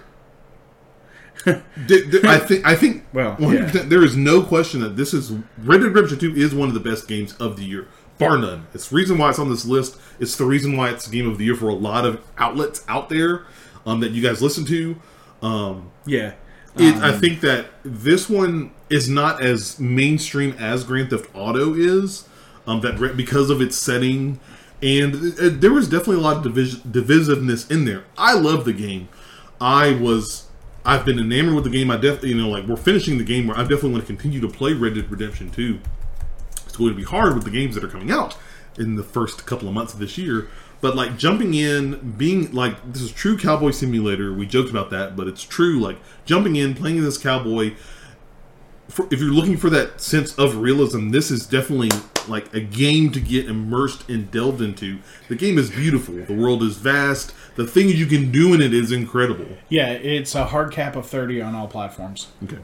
I think I think Well, 100%, there is no question that this is Red Dead Redemption 2 is one of the best games of the year, bar none. It's the reason why it's on this list. It's the reason why it's game of the year for a lot of outlets out there um, that you guys listen to. Um, Yeah. It, I think that this one is not as mainstream as Grand Theft Auto is, um, that re- because of its setting, and uh, there was definitely a lot of divis- divisiveness in there. I love the game. I was, I've been enamored with the game. I definitely, you know, like we're finishing the game where I definitely want to continue to play Red Dead Redemption Two. It's going to be hard with the games that are coming out in the first couple of months of this year. But like jumping in, being like this is true cowboy simulator. We joked about that, but it's true. Like jumping in, playing this cowboy. For, if you're looking for that sense of realism, this is definitely like a game to get immersed and delved into. The game is beautiful. The world is vast. The things you can do in it is incredible. Yeah, it's a hard cap of 30 on all platforms. Okay.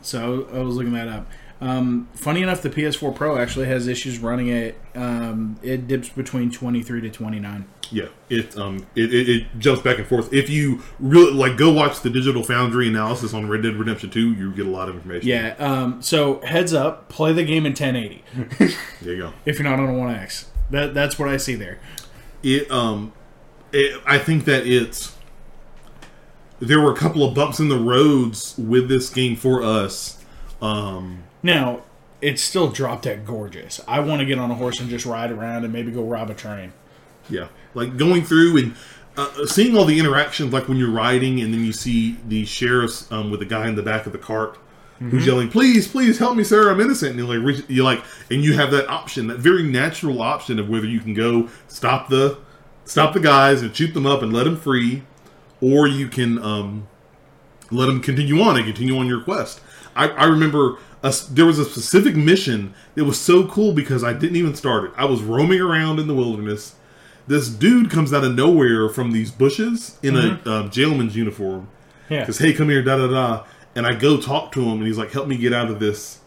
So I was looking that up. Um, funny enough, the PS4 Pro actually has issues running it. Um, it dips between 23 to 29. Yeah, it um it, it, it jumps back and forth. If you really like, go watch the Digital Foundry analysis on Red Dead Redemption Two. You get a lot of information. Yeah. Um, so heads up, play the game in 1080 there you go. if you're not on a One X. That that's what I see there. It um, it, I think that it's there were a couple of bumps in the roads with this game for us. Um, Now it's still drop dead gorgeous. I want to get on a horse and just ride around and maybe go rob a train. Yeah, like going through and uh, seeing all the interactions, like when you're riding, and then you see the sheriffs um, with the guy in the back of the cart who's yelling, "Please, please help me, sir! I'm innocent!" And you're like, you're like, and you have that option, that very natural option of whether you can go stop the stop the guys and shoot them up and let them free, or you can um, let them continue on and continue on your quest. I, I remember a there was a specific mission that was so cool because I didn't even start it. I was roaming around in the wilderness. This dude comes out of nowhere from these bushes in a um, jailman's uniform. Yeah. Says, "Hey, come here, da da da," and I go talk to him, and he's like, "Help me get out of this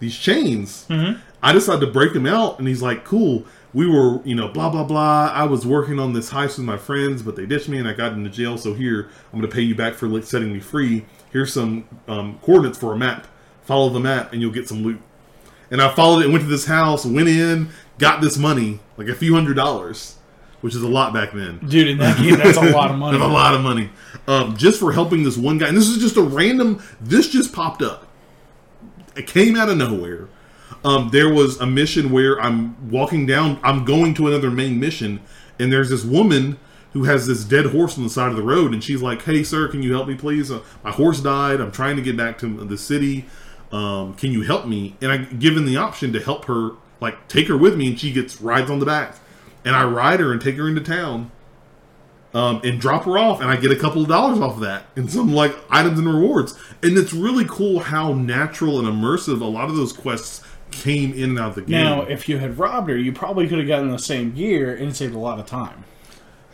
these chains." Mm-hmm. I decided to break him out, and he's like, "Cool." We were, you know, blah blah blah. I was working on this heist with my friends, but they ditched me, and I got into jail. So here, I'm going to pay you back for like, setting me free. Here's some um, coordinates for a map. Follow the map, and you'll get some loot. And I followed it, went to this house, went in, got this money, like a few hundred dollars, which is a lot back then. Dude, in that game, that's a lot of money. That's a lot of money. Um, just for helping this one guy. And this is just a random, this just popped up. It came out of nowhere. Um, there was a mission where I'm walking down, I'm going to another main mission, and there's this woman who has this dead horse on the side of the road, and she's like, "Hey, sir, can you help me, please? Uh, my horse died. I'm trying to get back to the city. Um, can you help me?" And I given the option to help her, like take her with me, and she gets rides on the back, and I ride her and take her into town um, and drop her off, and I get a couple of dollars off of that, and some like items and rewards. And it's really cool how natural and immersive a lot of those quests came in and out of the game. Now, if you had robbed her, you probably could have gotten the same gear and saved a lot of time.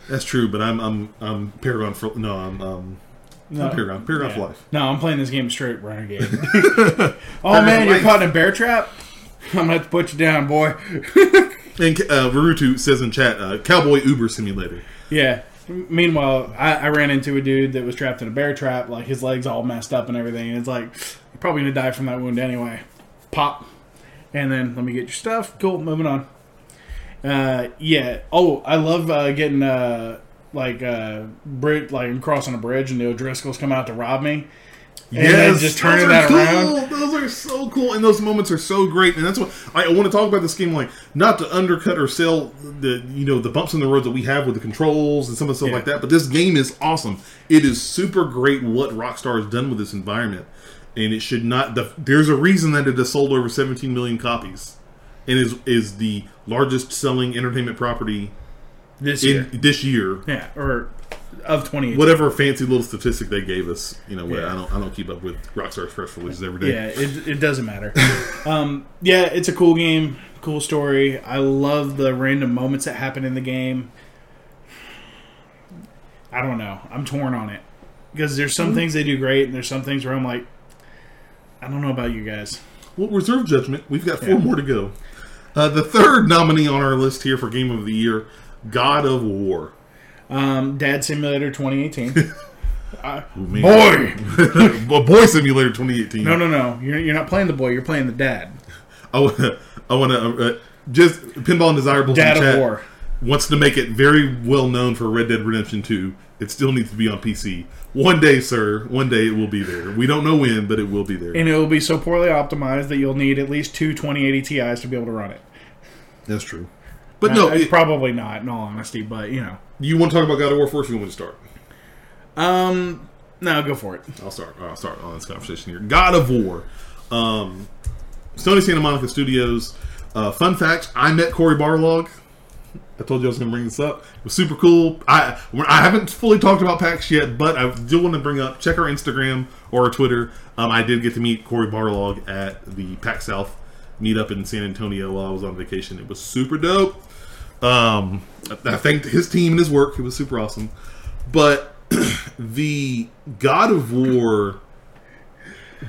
That's true, but I'm I'm I'm Paragon for no, I'm um No, for yeah. life. No, I'm playing this game straight renegade. oh man, you're caught in a bear trap. I'm gonna have to put you down, boy. And uh, Varutu says in chat, uh, Cowboy Uber Simulator. yeah. Meanwhile, I, I ran into a dude that was trapped in a bear trap, like his legs all messed up and everything. And it's like, you're probably gonna die from that wound anyway. Pop, and then let me get your stuff. Cool, moving on. Uh, yeah. Oh, I love uh, getting uh, like uh, bridge, like I'm crossing a bridge and the O'Driscolls come out to rob me. And then just turning those are that around. Those are so cool, and those moments are so great. And that's what I want to talk about this game, like not to undercut or sell the you know the bumps in the roads that we have with the controls and some of the stuff Yeah. like that. But this game is awesome. It is super great what Rockstar has done with this environment, and it should not. The, there's a reason that it has sold over 17 million copies, and is is the largest selling entertainment property This in year. this year. Yeah, or of twenty, Whatever fancy little statistic they gave us, you know, Yeah. I don't I don't keep up with Rockstar's press releases every day. Yeah, it, it doesn't matter. um, yeah, it's a cool game, cool story. I love the random moments that happen in the game. I don't know. I'm torn on it because there's some things they do great, and there's some things where I'm like, I don't know about you guys. Well, reserve judgment. We've got four Yeah. more to go. Uh, the third nominee on our list here for Game of the Year, God of War. Um, Dad Simulator 2018. Uh, boy. Boy Simulator 2018. No, no, no. You're, you're not playing the boy. You're playing the dad. I want to. I want to. Uh, just pinball undesirables. Dad in of War. wants to make it very well known for Red Dead Redemption 2. It still needs to be on PC. One day, sir. One day it will be there. We don't know when, but it will be there. And it will be so poorly optimized that you'll need at least two 2080 Ti's to be able to run it. That's true. But no, Uh, it- probably not, in all honesty. But you know, you want to talk about God of War first? Or you want me to start? um, no, go for it. I'll start. I'll start on this conversation here. God of War, um, Sony Santa Monica Studios. Uh, fun fact: I met Cory Barlog. I told you I was going to bring this up. It was super cool. I I haven't fully talked about PAX yet, but I do want to bring up check our Instagram or our Twitter. Um, I did get to meet Cory Barlog at the PAX South meetup in San Antonio while I was on vacation. It was super dope. Um, I I thanked his team and his work. It was super awesome. But the God of War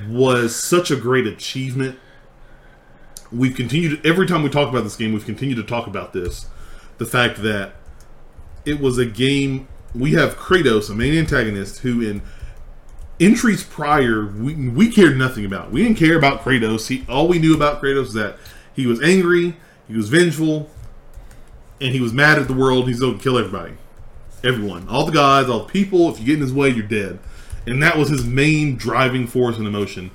was such a great achievement. We've continued every time we talk about this game, we've continued to talk about this. The fact that it was a game we have Kratos, a main antagonist, who in entries prior we, we cared nothing about. We didn't care about Kratos. He all we knew about Kratos was that he was angry, he was vengeful, and he was mad at the world. He's going to kill everybody, everyone, all the gods, all the people. If you get in his way, you're dead. And that was his main driving force and emotion.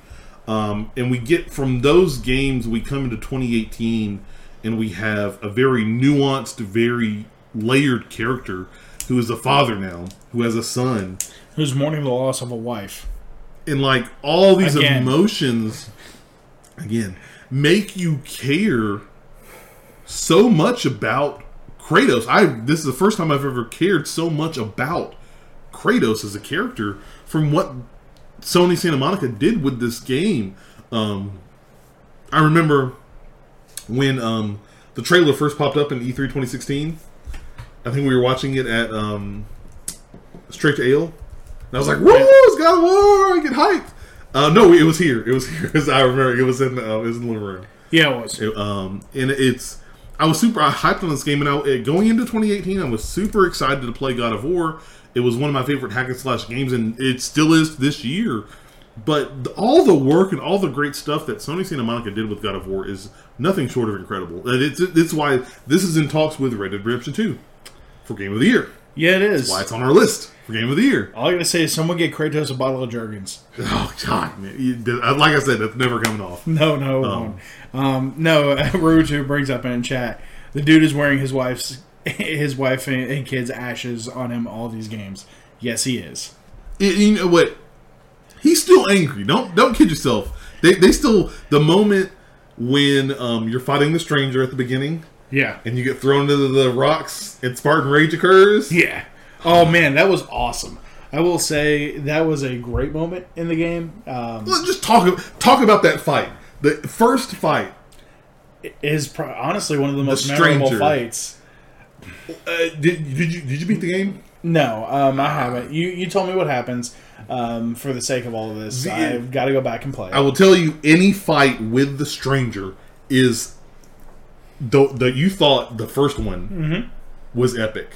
Um, and we get from those games, we come into 2018, and we have a very nuanced, very layered character who is a father now, who has a son, Who's mourning the loss of a wife? and like all these Again. emotions again make you care so much about Kratos. I this is the first time I've ever cared so much about Kratos as a character from what Sony Santa Monica did with this game. Um, I remember when um, the trailer first popped up in E E3 2016. I think we were watching it at um, Straight to Ale. And I was like, "Whoa, it's God of War!" I get hyped. Uh, no, it was here. It was here. I remember it was in uh, it was in the living room. Yeah, it was. It, um, and it's I was super hyped on this game, and I, going into 2018, I was super excited to play God of War. It was one of my favorite hack and slash games, and it still is this year. But the, all the work and all the great stuff that Sony Santa Monica did with God of War is nothing short of incredible. And it's it's why this is in talks with Red Dead Redemption 2 for Game of the Year. Yeah, it is. Why it's on our list for Game of the Year. All I gotta say is someone get Kratos a bottle of Jergens. Oh God, man. You- like I said, that's never coming off. No, no, won't. um, no. Rutu brings up in chat the dude is wearing his wife's his wife and, and kids' ashes on him all these games. Yes, he is. It- you know what? He's still angry. Don't don't kid yourself. They they still the moment when um, you're fighting the stranger at the beginning Yeah, and you get thrown into the rocks and Spartan rage occurs. yeah. Oh man, that was awesome. I will say that was a great moment in the game. Um, Let's just talk talk about that fight. The first fight. is pro- honestly one of the most stranger. memorable fights. Uh, did did you did you beat the game? No, um, I haven't. You you told me what happens. Um, for the sake of all of this, The- I've got to go back and play. I will tell you, any fight with the stranger is the the you thought the first one mm-hmm. was epic.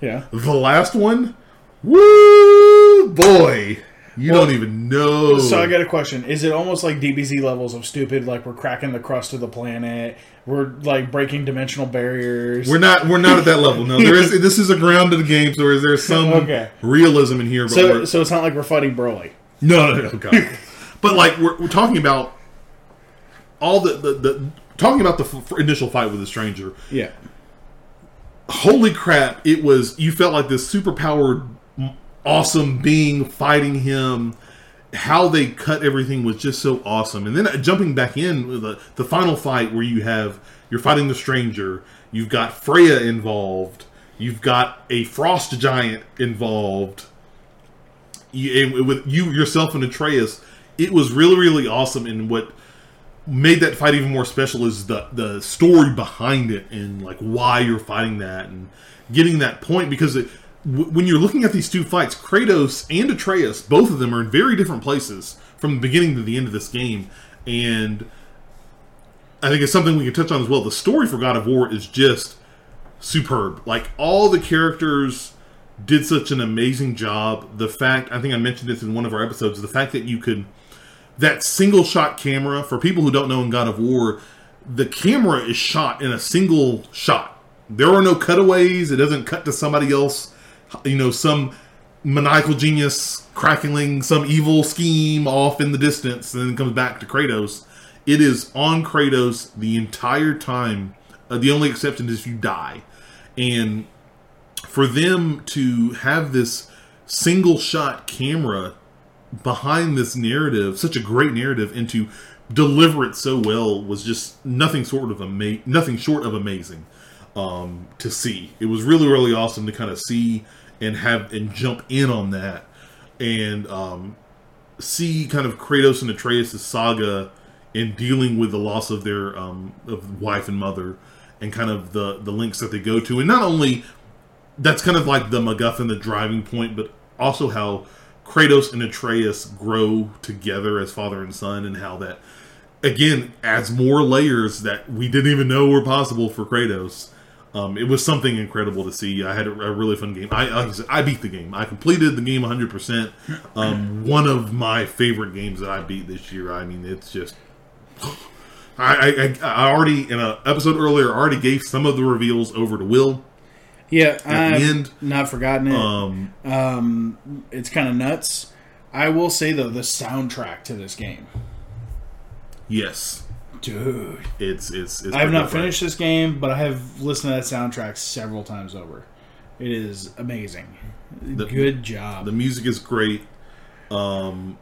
yeah. The last one, woo boy, you Well, don't even know. So I got a question: Is it almost like DBZ levels of stupid? Like we're cracking the crust of the planet, we're like breaking dimensional barriers. we're not we're not at that level. No, there is this is a grounded game, so is there some Okay. realism in here? But so so it's not like we're fighting Broly. no, no, no, God. but like we're, we're talking about all the, the the talking about the f- initial fight with the stranger. Yeah. holy crap it was you felt like this super powered awesome being fighting him how they cut everything was just so awesome and then uh, jumping back in with the, the final fight where you have you're fighting the stranger you've got freya involved you've got a frost giant involved you, and with you yourself and atreus it was really really awesome and what made that fight even more special is the the story behind it and like why you're fighting that and getting that point because it, w- when you're looking at these two fights, Kratos and Atreus, both of them are in very different places from the beginning to the end of this game, and I think it's something we can touch on as well. The story for God of War is just superb. Like all the characters did such an amazing job. The fact I think I mentioned this in one of our episodes. The fact that you could that single shot camera for people who don't know in God of War, the camera is shot in a single shot. There are no cutaways. It doesn't cut to somebody else. You know, some maniacal genius crackling some evil scheme off in the distance, and then comes back to Kratos. It is on Kratos the entire time. Uh, the only exception is if you die, and for them to have this single shot camera behind this narrative, such a great narrative, and to deliver it so well was just nothing sort of ama- nothing short of amazing um, to see. It was really really awesome to kind of see and have and jump in on that and um, see kind of Kratos and Atreus' saga in dealing with the loss of their um, of wife and mother and kind of the the links that they go to and not only that's kind of like the MacGuffin, the driving point, but also how Kratos and Atreus grow together as father and son, and how that again adds more layers that we didn't even know were possible for Kratos. Um, it was something incredible to see. I had a, a really fun game. I, I, I beat the game. I completed the game 100. percent um, One of my favorite games that I beat this year. I mean, it's just. I, I, I already in an episode earlier already gave some of the reveals over to Will. Yeah, I've end, not forgotten it. Um, Um, it's kind of nuts. I will say though, the soundtrack to this game, yes, dude. it's it's. it's I have not finished this game, but I have listened to that soundtrack several times over. It is amazing. The- Good job. The music is great. Um,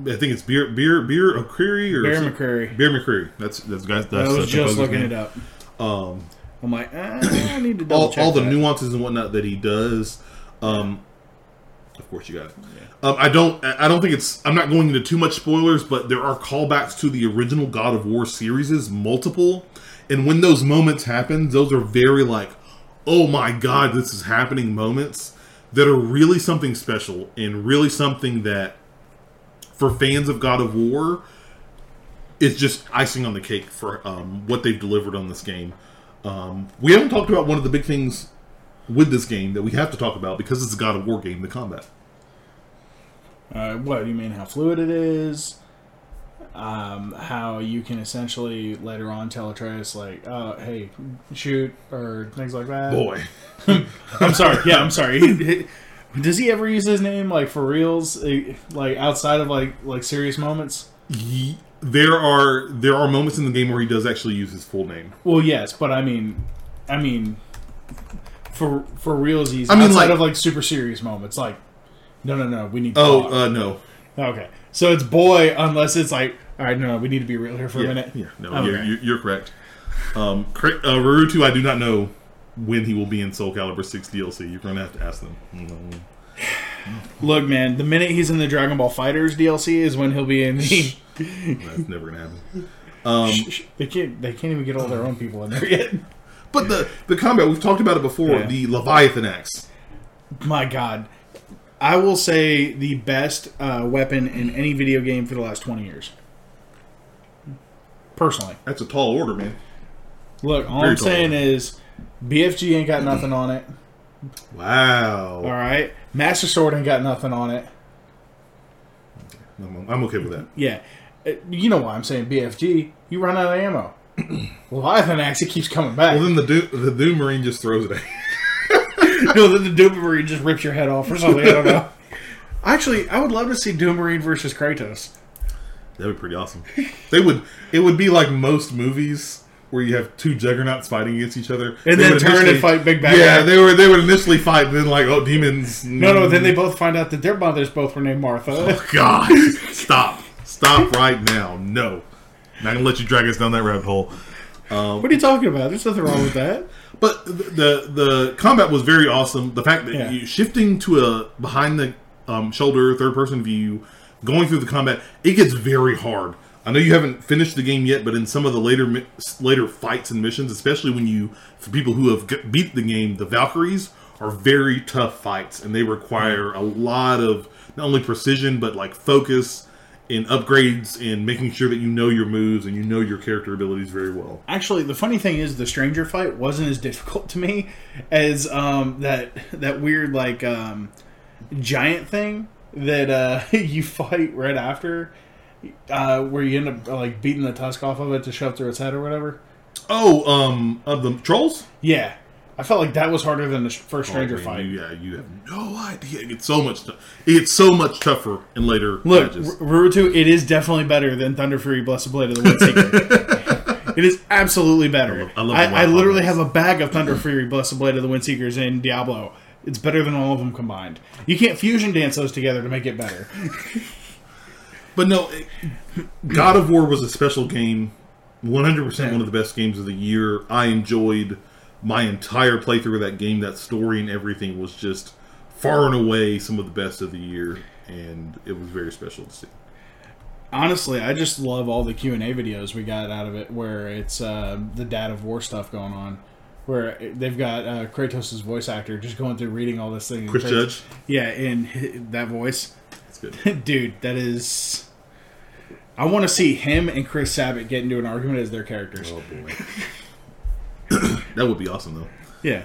I think it's beer beer Bear McCreary or some- McCreary. Bear McCreary. That's that's guys. I That's was the just composer's looking name. it up. Um, I'm like, eh, I need to double all, check all the that. nuances and whatnot that he does. Um, of course, you got it. Um, I don't. I don't think it's. I'm not going into too much spoilers, but there are callbacks to the original God of War series, multiple. And when those moments happen, those are very like, oh my god, this is happening moments that are really something special and really something that, for fans of God of War, is just icing on the cake for um, what they've delivered on this game. Um, we haven't talked about one of the big things with this game that we have to talk about because it's a God of War game, the combat. Uh, what do you mean? How fluid it is? Um, how you can essentially later on tell Atreus like, "Oh, hey, shoot" or things like that. Boy, I'm sorry. Yeah, I'm sorry. Does he ever use his name like for reals, like outside of like like serious moments? Ye- there are there are moments in the game where he does actually use his full name. Well, yes, but I mean, I mean, for for realsies, I mean, outside like- of like super serious moments, like, no, no, no, we need. Oh uh, no, okay. So it's boy, unless it's like, all right, no, no, we need to be real here for yeah, a minute. yeah, no, Okay. you're, you're, you're correct. Um, uh, Naruto, I do not know when he will be in Soul Calibur Six DLC. You're going to have to ask them. Mm. Look, man, the minute he's in the Dragon Ball FighterZ DLC is when he'll be in the. That's never to happen. Um, they can't. They can't even get all their own people in there yet. but the the combat we've talked about it before. Yeah. The Leviathan axe. My God, I will say the best uh, weapon in any video game for the last twenty years. Personally, That's a tall order, man. look, all Very I'm saying is, BFG ain't got nothing on it. Wow. All right, Master Sword ain't got nothing on it. I'm, I'm okay with that. Yeah, Uh, you know why I'm saying BFG. You run out of ammo. Leviathan axe, it keeps coming back. Well, then the Doom, the Doom Marine just throws it. at no, then the Doom Marine just rips your head off or something. I don't know. Actually, I would love to see Doom Marine versus Kratos. That'd be pretty awesome. They would. It would be like most movies where you have two juggernauts fighting against each other, And They then turn and fight Big Bad Yeah, Guy. they were. They would initially fight, and then like, oh, demons. No, no. Then they both find out that their mothers both were named Martha. Oh God, stop, stop right now. No, not gonna let you drag us down that rabbit hole. what are you talking about? There's nothing wrong with that. But the the, the combat was very awesome. The fact that Yeah. you shifting to a behind the um, shoulder third person view, going through the combat, it gets very hard. I know you haven't finished the game yet, but in some of the later later fights and missions, especially when you for people who have beat the game, the Valkyries are very tough fights, and they require a lot of not only precision but like focus and upgrades and making sure that you know your moves and you know your character abilities very well. Actually, the funny thing is, the stranger fight wasn't as difficult to me as um, that that weird like um, giant thing that uh, you fight right after, uh, where you end up like beating the tusk off of it to shove through its head or whatever. Oh, um, of the trolls. Yeah, I felt like that was harder than the first stranger Oh, fight. you- yeah, you have no idea. It gets so much. T- it gets so much tougher in later Look. R- Rurutu, it is definitely better than Thunder Fury Blessed Blade of the Windseeker. it is absolutely better. I love- I love I, I literally have a bag of Thunder Fury Blessed Blade of the Windseekers in Diablo. It's better than all of them combined. You can't fusion dance those together to make it better. But no, God of War was a special game. 100% one of the best games of the year. I enjoyed my entire playthrough of that game. That story and everything was just far and away some of the best of the year, and it was very special to see. Honestly, I just love all the Q and A videos we got out of it, where it's uh, the Dad of War stuff going on, where they've got uh, Kratos' voice actor just going through reading all this thing. Chris Judge, yeah, in hi- that voice. Good. Dude, that is. I want to see him and Chris Sabat get into an argument as their characters. Oh boy, that would be awesome though. Yeah.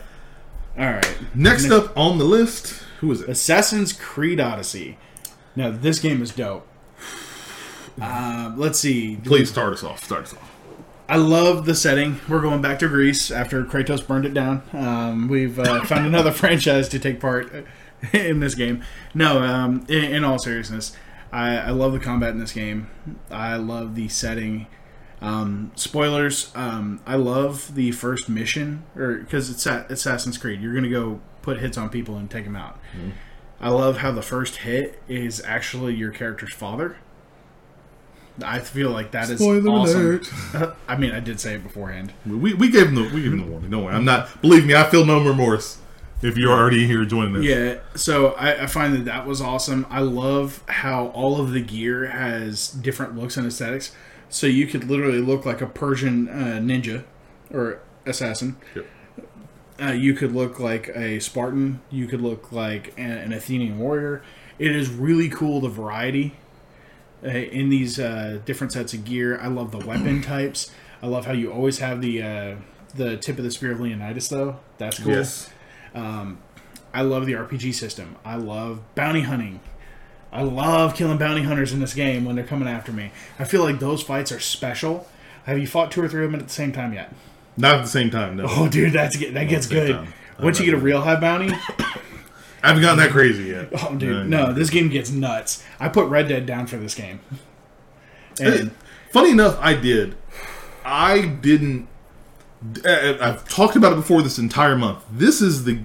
All right. Next up on the list, who is it? Assassin's Creed Odyssey. Now this game is dope. Um, let's see. Please start us off. Start us off. I love the setting. We're going back to Greece after Kratos burned it down. Um, we've uh, found another franchise to take part in this game. No, um, in, in all seriousness, I, I love the combat in this game. I love the setting. Um, spoilers. Um, I love the first mission, or because it's at Assassin's Creed, you're gonna go put hits on people and take them out. I love how the first hit is actually your character's father. I feel like that is Spoiler awesome. alert. I mean, I did say it beforehand. We, we gave him the we gave him the warning. Don't worry. I'm not. Believe me, I feel no remorse. If you're already here joining us, Yeah, so I, I find that that was awesome. I love how all of the gear has different looks and aesthetics. So you could literally look like a Persian uh, ninja or assassin. Yep. Uh, you could look like a Spartan. You could look like an, an Athenian warrior. It is really cool the variety uh, in these uh, different sets of gear. I love the weapon types. I love how you always have the uh, the tip of the spear of Leonidas though. That's cool. Yes. Um, I love the RPG system. I love bounty hunting. I love killing bounty hunters in this game when they're coming after me. I feel like those fights are special. Have you fought two or three of them at the same time yet? Not at the same time. No, Oh, dude, that's that gets at the same good. time. Once you get a real high bounty, I haven't gotten that crazy yet. oh, dude, no, this game gets nuts. I put Red Dead down for this game. And Funny enough, I did. I didn't. Uh, I've talked about it before this entire month. This is the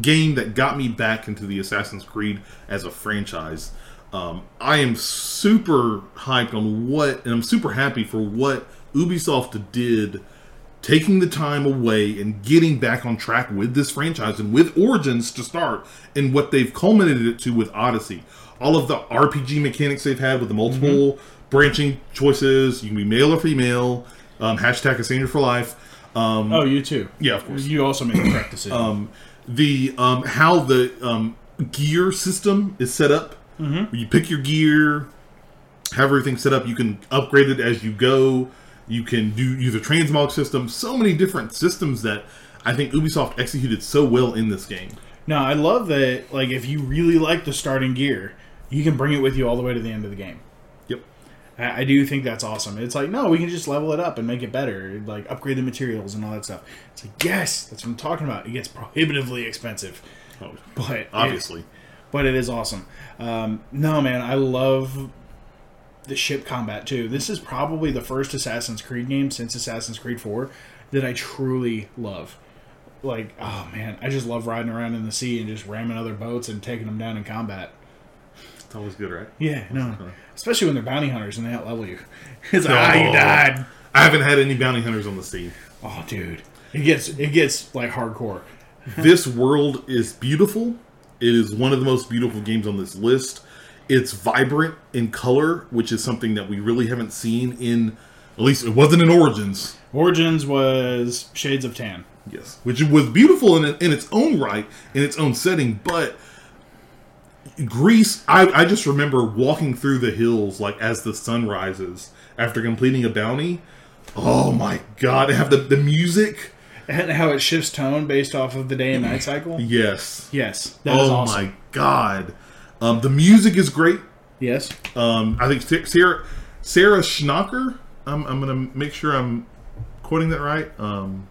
game that got me back into the Assassin's Creed as a franchise. Um, I am super hyped on what, and I'm super happy for what Ubisoft did, taking the time away and getting back on track with this franchise and with Origins to start, and what they've culminated it to with Odyssey. All of the RPG mechanics they've had with the multiple branching choices. You can be male or female. Um, hashtag Cassandra for life. Um, oh, you too. yeah, of course You also made the correct decision. um, the um, how the um, gear system is set up. Mm-hmm. You pick your gear, have everything set up. You can upgrade it as you go. You can do use a transmog system. So many different systems that I think Ubisoft executed so well in this game. now, I love that. Like, if you really like the starting gear, you can bring it with you all the way to the end of the game. I, I do think that's awesome. It's like, no, we can just level it up and make it better, like upgrade the materials and all that stuff. It's like, yes, that's what I'm talking about. It gets prohibitively expensive, Oh, but it- obviously. but it is awesome. Um, no, man, I love the ship combat too. This is probably the first Assassin's Creed game since Assassin's Creed 4 that I truly love. Like, oh man, I just love riding around in the sea and just ramming other boats and taking them down in combat. Always good, right? Yeah, no, especially when they're bounty hunters and they outlevel you. It's like, ah, you Oh. died. I haven't had any bounty hunters on the scene. Oh, dude, it gets it gets like hardcore. this world is beautiful. It is one of the most beautiful games on this list. It's vibrant in color, which is something that we really haven't seen in, at least it wasn't in Origins. Origins was Shades of Tan. Yes, which was beautiful in in its own right, in its own setting. But Greece, I, I just remember walking through the hills like as the sun rises after completing a bounty. Oh my god! They have the the music. And how it shifts tone based off of the day and night cycle. Yes. Yes, that is oh awesome. my god! Um, the music is great. Yes, Um, I think Sarah Sarah Schachner. I'm, I'm gonna make sure I'm quoting that right. Um,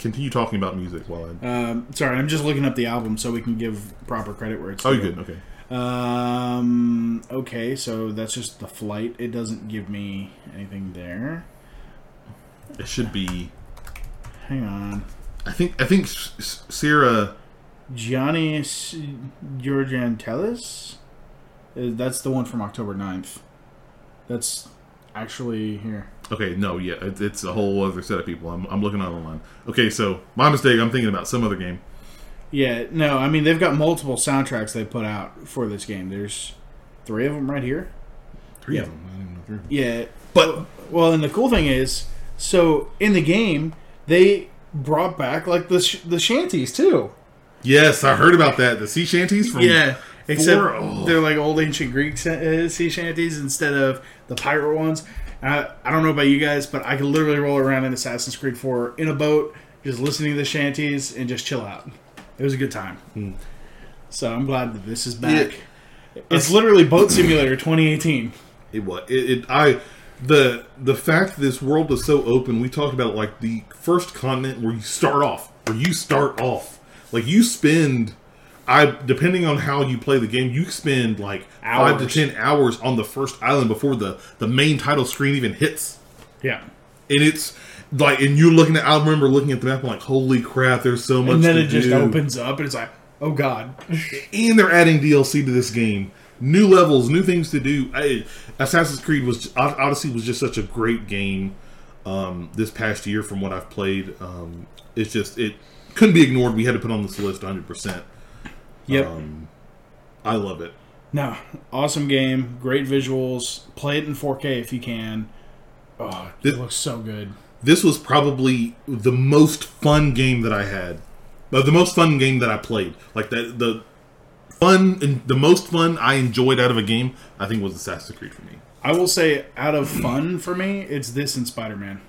continue talking about music while I. um, sorry, I'm just looking up the album so we can give proper credit where it's. Oh, due. you're good. Okay. Um. Okay, so that's just the flight. It doesn't give me anything there. It should be. Hang on, I think. I think Sarah. Gianni Georgiantelis. Uh, That's the one from October 9th. That's actually here. Okay, no, yeah, it, it's a whole other set of people. I'm, I'm looking online. Okay, so my mistake. I'm thinking about some other game. Yeah, no, I mean they've got multiple soundtracks they put out for this game. There's three of them right here. Three Yeah. of them. I didn't know three of them. Yeah, But well, and the cool thing is, so in the game they brought back like the sh- the shanties too. yes, I heard about that. The sea shanties from Yeah, except Four- oh. they're like old ancient Greek uh, sea shanties instead of the pirate ones. I, I don't know about you guys, but I could literally roll around in Assassin's Creed 4 in a boat, just listening to the shanties and just chill out. It was a good time. Hmm. So I'm glad that this is back. It's literally Boat Simulator 2018. It was. It, it. I. The the fact that this world is so open. We talked about like the first continent where you start off, where you start off, like you spend. I depending on how you play the game, you spend like five to ten hours on the first island before the the main title screen even hits. Yeah. and it's like, and you're looking at. I remember looking at the map, I'm like, holy crap, there's so much. And then it just do. opens up and it's like, oh god. and they're adding DLC to this game, new levels, new things to do. I, Assassin's Creed was Odyssey was just such a great game um, this past year. From what I've played, um, it's just it couldn't be ignored. We had to put on this list 100. percent Yep. Um, I love it. No, awesome game, great visuals. Play it in 4K if you can. Oh, it This- looks so good. This was probably the most fun game that I had, but the most fun game that I played. Like that the fun and the most fun I enjoyed out of a game, I think was Assassin's Creed for me. I will say, out of fun for me, it's this and Spider Man.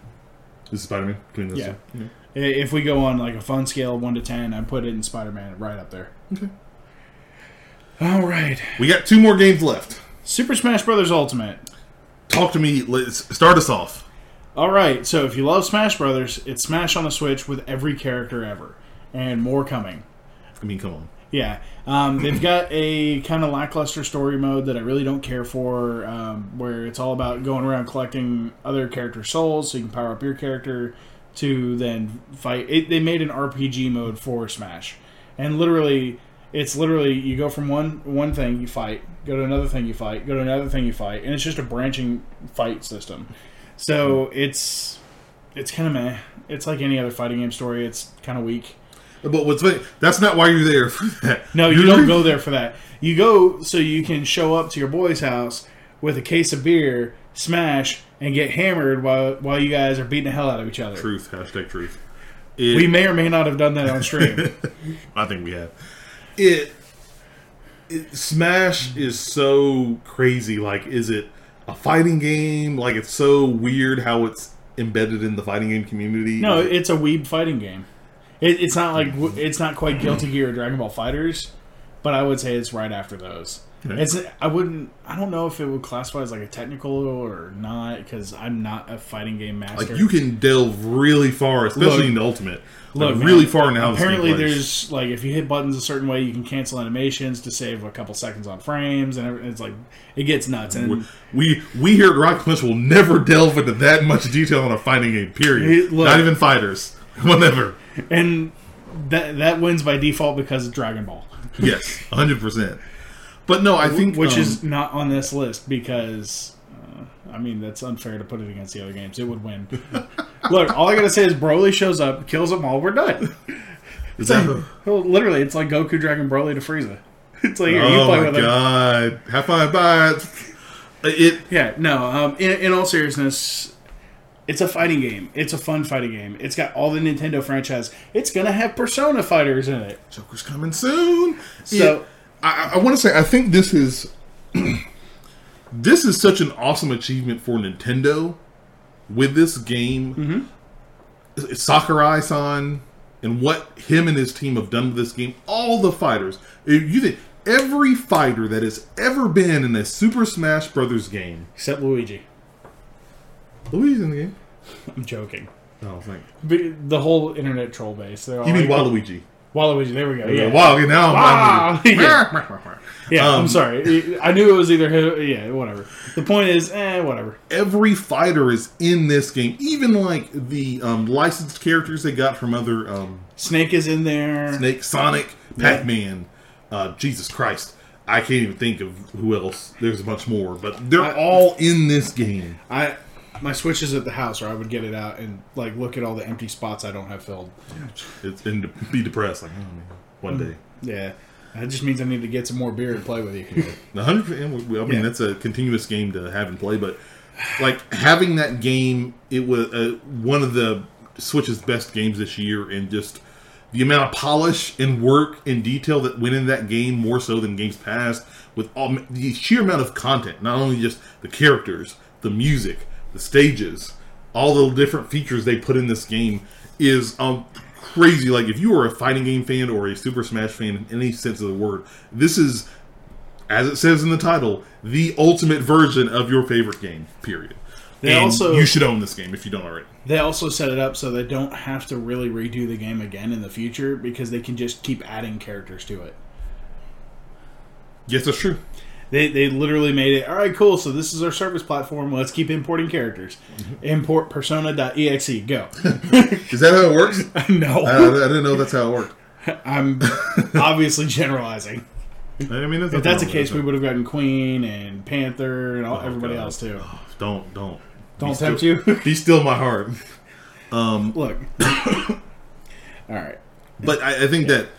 This is Spider Man between those Yeah. two. If we go on like a fun scale one to ten, I put it in Spider Man right up there. Okay. All right, We got two more games left. Super Smash Brothers Ultimate. Talk to me. Let's start us off. All right, so if you love Smash Brothers, it's Smash on the Switch with every character ever, and more coming. I mean, come on. Yeah, um, they've got a kind of lackluster story mode that I really don't care for, um, where it's all about going around collecting other character souls so you can power up your character to then fight. It, they made an RPG mode for Smash, and literally, it's literally you go from one one thing you fight, go to another thing you fight, go to another thing you fight, and it's just a branching fight system. So it's it's kind of meh. It's like any other fighting game story. It's kind of weak. But what's that's not why you're there for that. No, you don't go there for that. You go so you can show up to your boy's house with a case of beer, smash, and get hammered while while you guys are beating the hell out of each other. Truth. Hashtag truth. It, We may or may not have done that on stream. I think we have. It, it. Smash is so crazy. Like, is it a fighting game? Like, it's so weird how it's embedded in the fighting game community. no, it- it's a weeb fighting game. It, it's not like mm-hmm. it's not quite Guilty Gear or Dragon Ball FighterZ, but I would say it's right after those. Okay. It's I wouldn't I don't know if it would classify as like a technical or not because I'm not a fighting game master. like you can delve really far, especially Look- in the ultimate. Like, Look, really man, far now. Apparently, there's like if you hit buttons a certain way, you can cancel animations to save a couple seconds on frames, and it's like it gets nuts. And we we here at Rock Punch will never delve into that much detail on a fighting game. Period. Look. Not even fighters. Whatever. and that that wins by default because of Dragon Ball, Yes, hundred percent. But no, I think which um, is not on this list because uh, I mean that's unfair to put it against the other games. It would win. Look, all I gotta say is Broly shows up, kills them all, we're done. that- Well, literally, it's like Goku dragging Broly to Frieza. It's like here, you oh play my with him. god! Have fun, bye. It Yeah, no. Um, in, in all seriousness, it's a fighting game. It's a fun fighting game. It's got all the Nintendo franchise. It's gonna have Persona fighters in it. Joker's coming soon. So I, I want to say I think this is this is such an awesome achievement for Nintendo with this game. Mm-hmm. Sakurai-san and what him and his team have done with this game. All the fighters, uh, you think every fighter that has ever been in a Super Smash Brothers game, Except Luigi. Luigi's in the game. I'm joking. Oh, thank But The whole internet troll base. They're all you. mean like, Waluigi? Waluigi. There we go. Yeah. Wow, now Wow. I'm Yeah. Yeah, Um, I'm sorry. I knew it was either yeah, whatever. The point is, eh, whatever. every fighter is in this game. Even like the um, licensed characters they got from other um, Snake is in there. Snake, Sonic, Pac Man. Uh, Jesus Christ, I can't even think of who else. There's a bunch more, but they're I- all in this game. I my Switch is at the house, or I would get it out and like look at all the empty spots I don't have filled. It's and be depressed like oh, one day. Yeah, that just means I need to get some more beer and play with you. Hundred percent. I mean, Yeah. that's a continuous game to have and play. But like having that game, it was uh, one of the Switch's best games this year, and just the amount of polish and work and detail that went in that game, more so than games past, with all the sheer amount of content. Not only just the characters, the music, the stages, all the different features they put in this game is um crazy. Like if you are a fighting game fan or a Super Smash fan in any sense of the word, this is as it says in the title, the ultimate version of your favorite game. Period. They and also- you should own this game if you don't already. They also set it up so they don't have to really redo the game again in the future because they can just keep adding characters to it. Yes, that's true. They, they literally made it all right. Cool. So this is our service platform. Let's keep importing characters. Import Persona.exe. Go. Is that how it works? no, I, I didn't know that's how it worked. I'm obviously generalizing. I mean, If that's the case, we would have gotten Queen and Panther and all, everybody Oh, God. else too. don't don't Don't Be tempt still- you. Be still my heart. Um, Look. all right. But I, I think that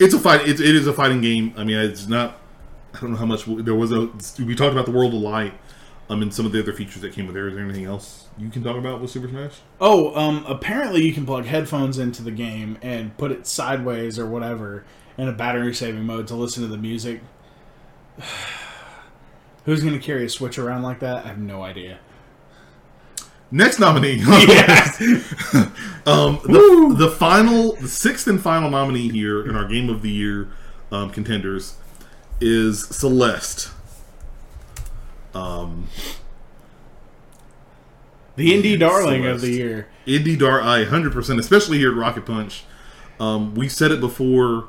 it's a fight. It, it is a fighting game. I mean, it's not. I don't know how much there was a. We talked about the World of Light. Um, and some of the other features that came with there. Is there anything else you can talk about with Super Smash? Oh, um, apparently you can plug headphones into the game and put it sideways or whatever in a battery saving mode to listen to the music. Who's going to carry a Switch around like that? I have no idea. Next nominee. Yes. um, the, the final, the sixth and final nominee here in our Game of the Year um, contenders is Celeste. Um, The indie darling of the year. Indie Dar, I 100%, especially here at Rocket Punch. Um, we said it before.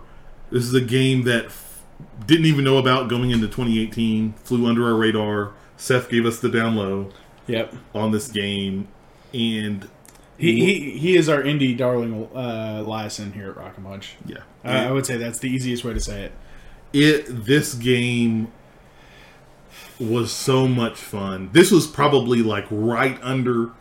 This is a game that f- didn't even know about going into 2018, flew under our radar. Seth gave us the down low Yep. on this game, and He, he, he is our indie darling uh, liaison here at Rocket Punch. yeah, Uh, I would say that's the easiest way to say it. It this game was so much fun. This was probably like right under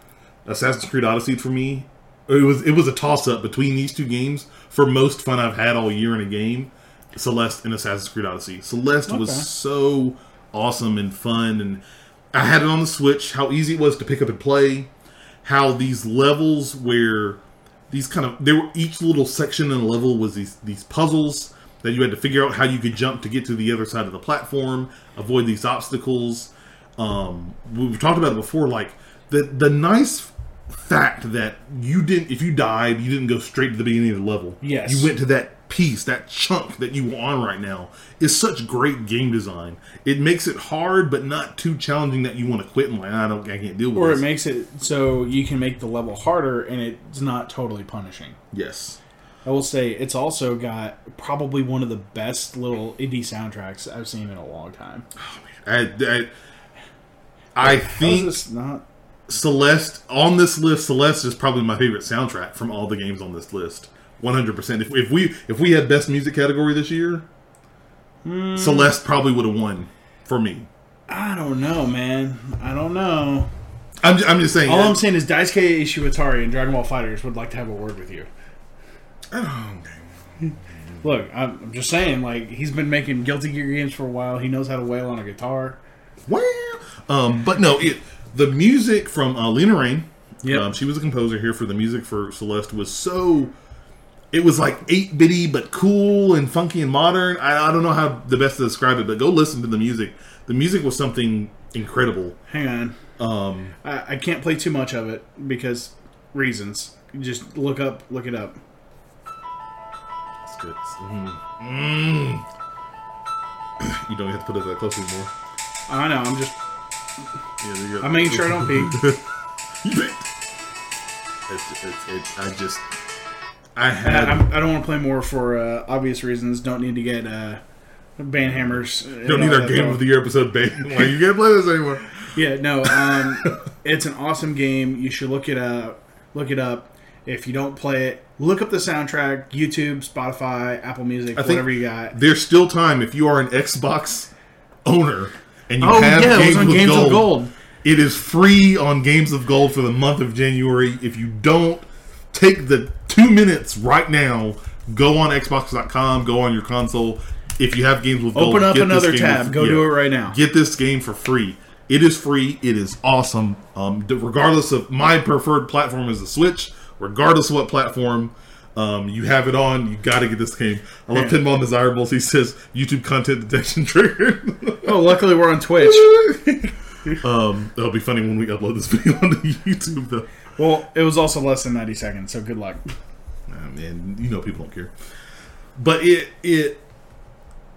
Assassin's Creed Odyssey for me. It was it was a toss up between these two games for most fun I've had all year in a game. Celeste and Assassin's Creed Odyssey. Celeste Okay. was so awesome and fun, and I had it on the Switch. How easy it was to pick up and play. How these levels where these kind of there were each little section in a level was these these puzzles that you had to figure out how you could jump to get to the other side of the platform, avoid these obstacles. Um, we've talked about it before, like the the nice fact that you didn't if you died, you didn't go straight to the beginning of the level. Yes. you went to that piece, that chunk that you were on right now. Is such great game design. It makes it hard, but not too challenging that you want to quit and like I don't, I can't deal with it. Or it makes it so you can make the level harder and it's not totally punishing. yes. I will say it's also got probably one of the best little indie soundtracks I've seen in a long time. I, I, I How is think this not? Celeste on this list. Celeste is probably my favorite soundtrack from all the games on this list. One hundred percent. If if we if we had best music category this year, Hmm. Celeste probably would have won for me. I don't know, man. I don't know. I'm, ju- I'm just saying. All I'm saying is Daisuke Ishiwatari and Dragon Ball FighterZ would like to have a word with you. Look, I'm I'm just saying, like he's been making Guilty Gear games for a while. He knows how to wail on a guitar. Wow. Um, but no, it the music from uh, Lena Raine. Yep. Um, she was a composer here for the music for Celeste was so. it was like eight bitty but cool and funky and modern. I, I don't know how the best to describe it, but go listen to the music. The music was something incredible. Hang on. Um, I, I can't play too much of it because reasons. You Just look up, look it up. It's good. Mm. Mm. you don't have to put it that close anymore. I know. I'm just. Yeah, you. I'm making sure I don't peek. It's, it's, it's, I just, I I, had. I'm, I don't want to play more for uh, obvious reasons. Don't need to get uh, band hammers. don't need our game of the year episode banned. Like you can't play this anymore. Yeah, no. Um, it's an awesome game. You should look it up. Look it up. If you don't play it, look up the soundtrack. YouTube, Spotify, Apple Music, I whatever you got. There's still time if you are an Xbox owner and you Oh have yeah, it games, was on with, Games gold, of Gold. It is free on Games of Gold for the month of January. If you don't take the two minutes right now, go on Xbox.com, go on your console. If you have Games with Gold, Open up another tab. with- Go yeah. do it right now. Get this game for free. It is free. It is awesome. Um, regardless of my preferred platform is the Switch. Regardless of what platform um, you have it on, you got to get this game. I love Yeah. Pinball Desirables. He says YouTube content detection triggered. Oh, luckily we're on Twitch. um, it'll be funny when we upload this video onto YouTube, though. Well, it was also less than 90 seconds, so good luck. Um, and you know people don't care. But it it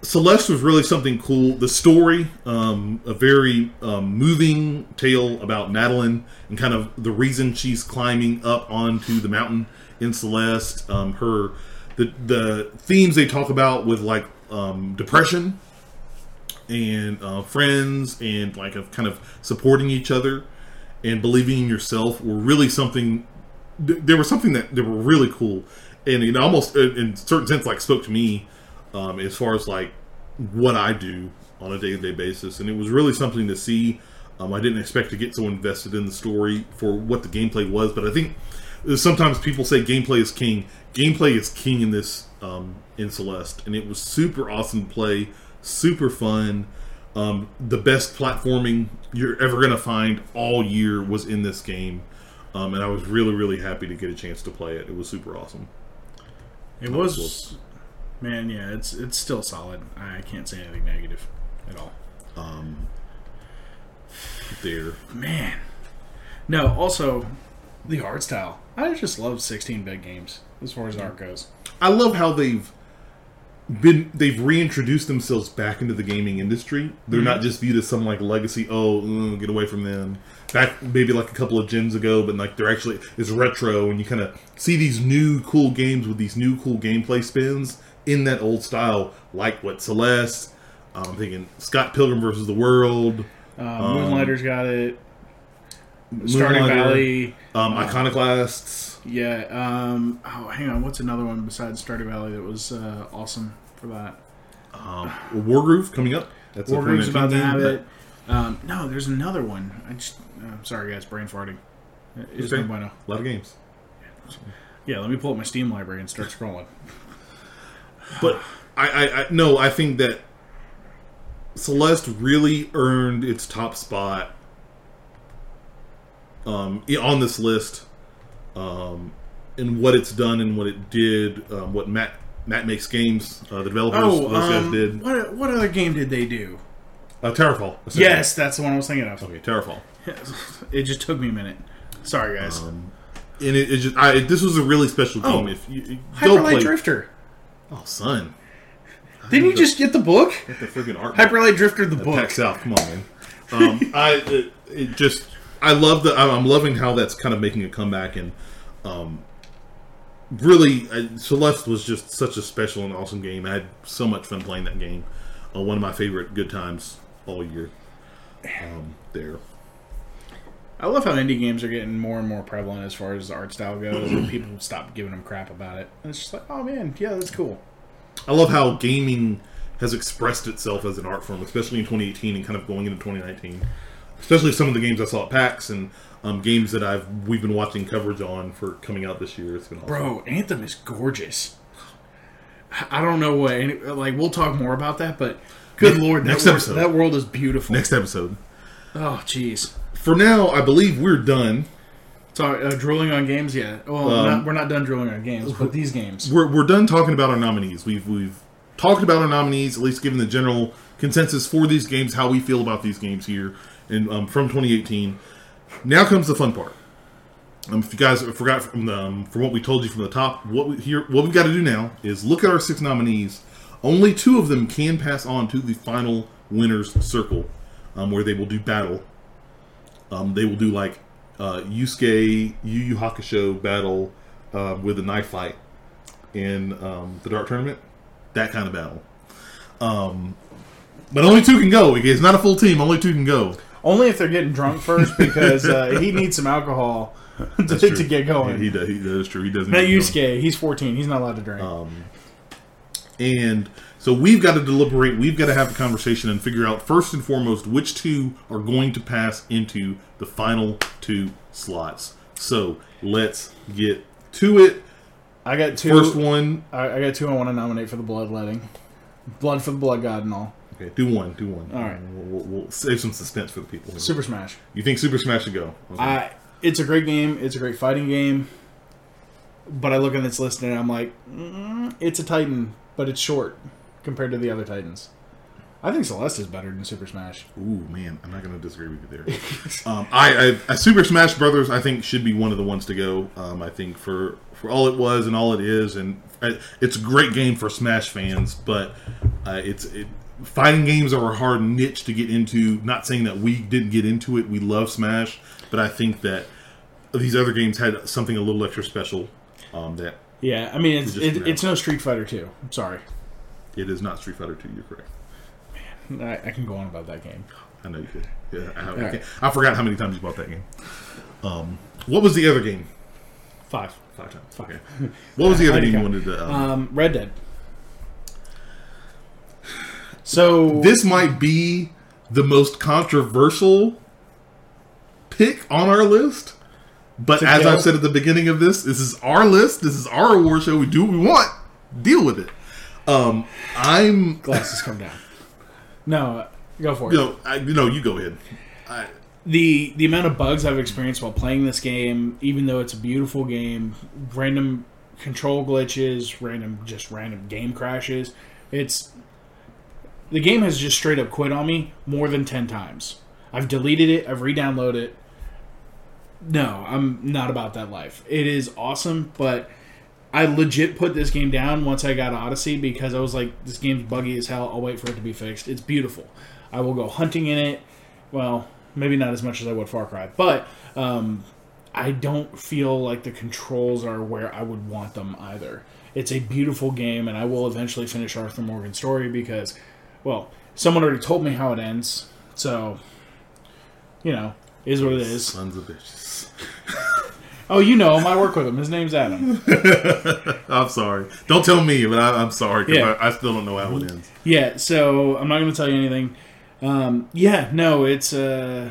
Celeste was really something cool. The story, um, a very um, moving tale about Madeline and kind of the reason she's climbing up onto the mountain in Celeste. Um, her the the themes they talk about with like um, depression and uh, friends and like of kind of supporting each other and believing in yourself were really something there was something that they were really cool and it almost in in certain sense like spoke to me um, as far as like what i do on a day-to-day basis. And it was really something to see. Um, i didn't expect to get so invested in the story for what the gameplay was but i think sometimes people say gameplay is king. Gameplay is king in this um, in celeste and it was super awesome to play super fun. Um, the best platforming you're ever going to find all year was in this game. Um, and i was really really happy to get a chance to play it. It was super awesome. It was, man, yeah, it's it's still solid. I can't say anything negative at all. Um there Man, no. Also, the art style. I just love 16-bit games as far as art goes. I love how they've been they've reintroduced themselves back into the gaming industry. They're not just viewed as some like legacy. Oh, mm, get away from them. Back maybe like a couple of gens ago, but like they're actually it's retro, and you kind of see these new cool games with these new cool gameplay spins in that old style, like what Celeste. um, I'm thinking Scott Pilgrim versus the World, Uh, Moonlighter's got it. Stardew Moonlighter, Valley. um, Iconoclasts. Yeah. Um, oh, hang on. What's another one besides Stardew Valley that was uh, awesome for that? Um, Wargroove coming up. That's 2019 about to have it. Um, no, there's another one. I just. I'm sorry, guys. Brain farting. It's Okay. no bueno. A lot of games. Yeah, let me pull up my Steam library and start scrolling. But I, I, I no, I think that Celeste really earned its top spot um, on this list, um, in what it's done and what it did, um, what Matt Matt makes games, uh, the developers, Oh, those guys um, did. what what other game did they do? Uh, essentially. Yes, that's the one I was thinking of. Okay, Towerfall. It just took me a minute. Sorry, guys. Um, and it, it just, I, this was a really special game. Oh, if you, you Hyper go Light play, Drifter. Oh son, Didn't you just get the book? the freaking art. Hyper Light Drifter, the book. Pack South. Come on, man. Um, I it, it just I love the I'm loving how that's kind of making a comeback and um, really uh, Celeste was just such a special and awesome game. I had so much fun playing that game. Uh, one of my favorite good times all year. Um, there. I love how indie games are getting more and more prevalent as far as the art style goes, and people stop giving them crap about it. And it's just like, oh man, yeah, that's cool. I love how gaming has expressed itself as an art form, especially in 2018 and kind of going into 2019. Especially some of the games I saw at PAX and um, games that I've we've been watching coverage on for coming out this year. It's been awesome. Bro, Anthem is gorgeous. I don't know what, any- like, we'll talk more about that, but good lord, that, next world, episode. that world is beautiful. Next episode. Oh, jeez. For now, I believe we're done. Sorry, uh, drooling on games. Yeah. Well, Um, not, we're not done drooling on games, but these games. we're, we're done talking about our nominees. We've we've talked about our nominees, at least given the general consensus for these games, how we feel about these games here, and um, from 2018. Now comes the fun part. Um, if you guys forgot from the, um, from what we told you from the top, what we here what we've got to do now is look at our six nominees. Only two of them can pass on to the final winners circle, um, where they will do battle. Um, they will do like uh, Yusuke Yu Yu Hakusho battle uh, with a knife fight in um, the Dark Tournament. That kind of battle. Um, but only two can go. It's not a full team. Only two can go. Only if they're getting drunk first, because uh, he needs some alcohol to, to get going. Yeah, he does. He, that is true. He doesn't. To. Yusuke. He's 14. He's not allowed to drink. Um, and so we've got to deliberate. We've got to have a conversation and figure out first and foremost which two are going to pass into the final two slots. So let's get to it. I got two. First one. I, I got two. I want to nominate for the bloodletting, blood for the blood god and all. Okay, do one. Do one. All right. We'll, we'll, we'll save some suspense for the people. Super Smash. You think Super Smash should go? Okay. I. It's a great game. It's a great fighting game. But I look at this list and I'm like, mm, it's a Titan, but it's short compared to the other Titans. I think Celeste is better than Super Smash. Ooh, man, I'm not going to disagree with you there. um, I, I, I Super Smash Brothers, I think should be one of the ones to go. Um, I think for for all it was and all it is, and I, it's a great game for Smash fans. But uh, it's it, fighting games are a hard niche to get into. Not saying that we didn't get into it. We love Smash, but I think that these other games had something a little extra special. Um, that Yeah, I mean it's it, it's no Street Fighter 2. I'm sorry, it is not Street Fighter Two. You're correct. I, I can go on about that game. I know you could. Yeah, I, I, right. I forgot how many times you bought that game. Um, what was the other game? Five. Five times. Okay. What was the other game you wanted to? Um, Um, Red Dead. So this might be the most controversial pick on our list. But as go? I've said at the beginning of this, this is our list. This is our award show. We do what we want. Deal with it. Um, I'm. glasses come down. No, go for it. You know, I, you know, you go ahead. I, the the amount of bugs I've experienced while playing this game, even though it's a beautiful game, random control glitches, random just random game crashes. It's the game has just straight up quit on me more than ten times. I've deleted it. I've re-downloaded it. No, I'm not about that life. It is awesome, but I legit put this game down once I got Odyssey because I was like, this game's buggy as hell. I'll wait for it to be fixed. It's beautiful. I will go hunting in it. Well, maybe not as much as I would Far Cry, but um, I don't feel like the controls are where I would want them either. It's a beautiful game, and I will eventually finish Arthur Morgan's story because, well, someone already told me how it ends, so you know, is what it is. sons of bitches. Oh, you know him. I work with him. His name's Adam. I'm sorry. Don't tell me, but I, I'm sorry because Yeah. I, I still don't know how it ends. Yeah, so I'm not going to tell you anything. Um, yeah, no, it's uh,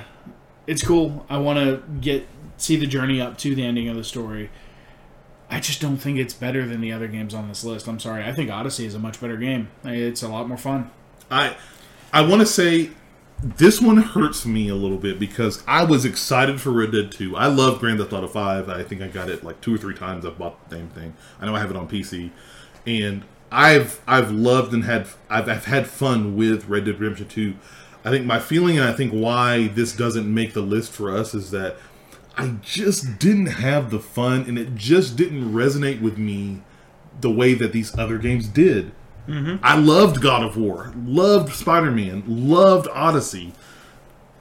it's cool. I want to get see the journey up to the ending of the story. I just don't think it's better than the other games on this list. I'm sorry. I think Odyssey is a much better game. It's a lot more fun. I I want to say this one hurts me a little bit because I was excited for Red Dead 2. I love Grand Theft Auto 5. I think I got it like two or three times. I've bought the same thing. I know I have it on PC, and I've I've loved and had I've, I've had fun with Red Dead Redemption 2. I think my feeling and I think why this doesn't make the list for us is that I just didn't have the fun and it just didn't resonate with me the way that these other games did. I loved God of War, loved Spider Man, loved Odyssey,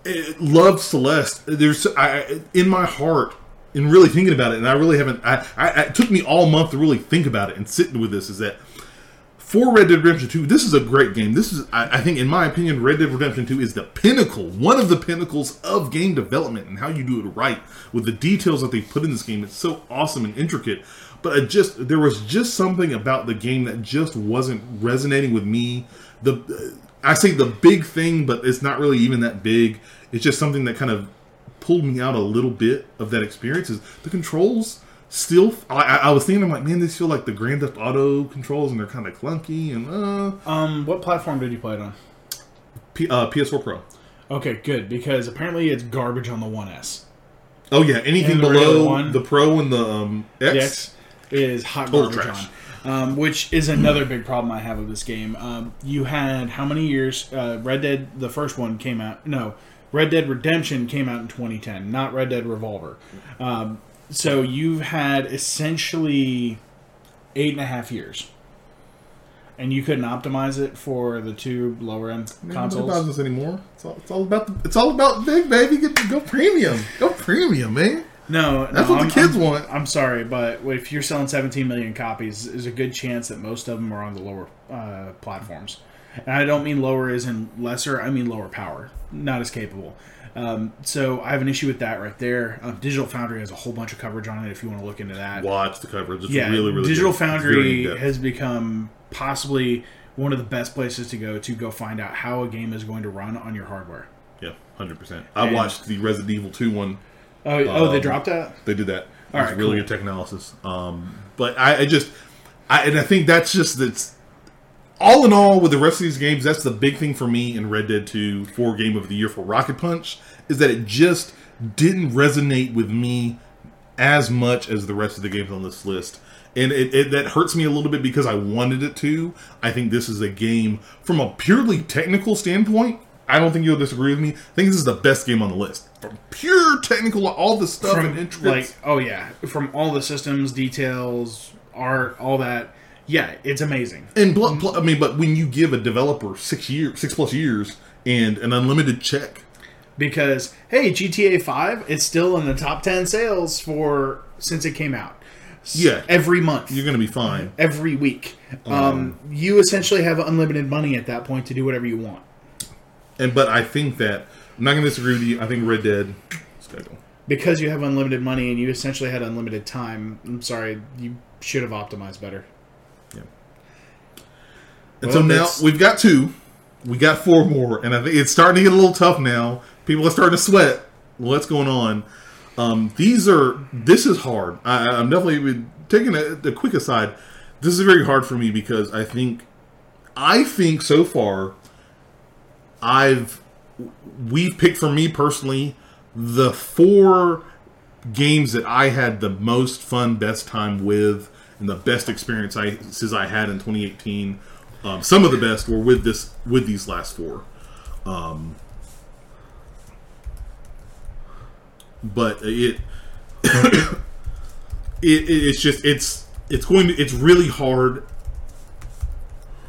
eh, loved Celeste. There's I, in my heart, in really thinking about it, and I really haven't. I, I it took me all month to really think about it and sitting with this. Is that for Red Dead Redemption 2, this is a great game. This is, I, I think, in my opinion, Red Dead Redemption 2 is the pinnacle, one of the pinnacles of game development and how you do it right with the details that they put in this game. It's so awesome and intricate. But I just, there was just something about the game that just wasn't resonating with me. The, I say the big thing, but it's not really even that big. It's just something that kind of pulled me out a little bit of that experience. Is the controls still? I, I was thinking, I'm like, man, these feel like the Grand Theft Auto controls, and they're kind of clunky. And uh, Um, what platform did you play it on? P, uh, PS4 Pro. Okay, good because apparently it's garbage on the 1S. Oh yeah, anything the below one? the Pro and the um, X. The X is hot Total garbage trash. on. Um, which is another big problem I have with this game. Um, you had how many years? Uh, Red Dead, the first one came out. No, Red Dead Redemption came out in 2010, not Red Dead Revolver. Um, so you've had essentially eight and a half years, and you couldn't optimize it for the two lower end Nobody buys consoles. this anymore. It's all, it's all about the, it's all about big baby. Get, go premium. Go premium, man. No, That's no, what I'm- the kids I'm- want. I'm sorry, but if you're selling 17 million copies, there's a good chance that most of them are on the lower uh, platforms. And I don't mean lower as in lesser, I mean lower power, not as capable. Um, so I have an issue with that right there. Um, Digital Foundry has a whole bunch of coverage on it if you want to look into that. Watch the coverage. It's yeah, really, really Digital good. Foundry has become possibly one of the best places to go to go find out how a game is going to run on your hardware. yeah, hundred percent. I And- watched the Resident Evil Two one. Oh, oh, they Um, dropped that. They did that. Was right, really cool. good tech analysis. Um, but I, I just, I and I think that's just that's all in all with the rest of these games. That's the big thing for me in Red Dead Two for Game of the Year for Rocket Punch is that it just didn't resonate with me as much as the rest of the games on this list. And it, it, that hurts me a little bit because I wanted it to. I think this is a game from a purely technical standpoint. I don't think you'll disagree with me. I think this is the best game on the list. From pure technical, all the stuff from and intricacies. like oh yeah. From all the systems details art all that. Yeah it's amazing. And bl- pl- I mean, but when you give a developer six years, six plus years, and an unlimited check, because hey gta 5 is still in the top 10 sales for since it came out. Yeah. every month. You're going to be fine. every week. Um, you essentially have unlimited money at that point to do whatever you want. And but I think that I'm not going to disagree with you. I think Red Dead. Schedule. because you have unlimited money and you essentially had unlimited time i'm sorry you should have optimized better Yeah. And Well, so now we've got two, we got four more, and I think it's starting to get a little tough now. People are starting to sweat. What's going on? Um, these are this is hard. I, I'm definitely taking a, a quick aside. This is very hard for me because I think I think so far I've we've picked for me personally the four games that I had the most fun, best time with, and the best experiences I had in 2018. Um, some of the best were with this with these last four. Um, but it, it, it it's just it's it's going to it's really hard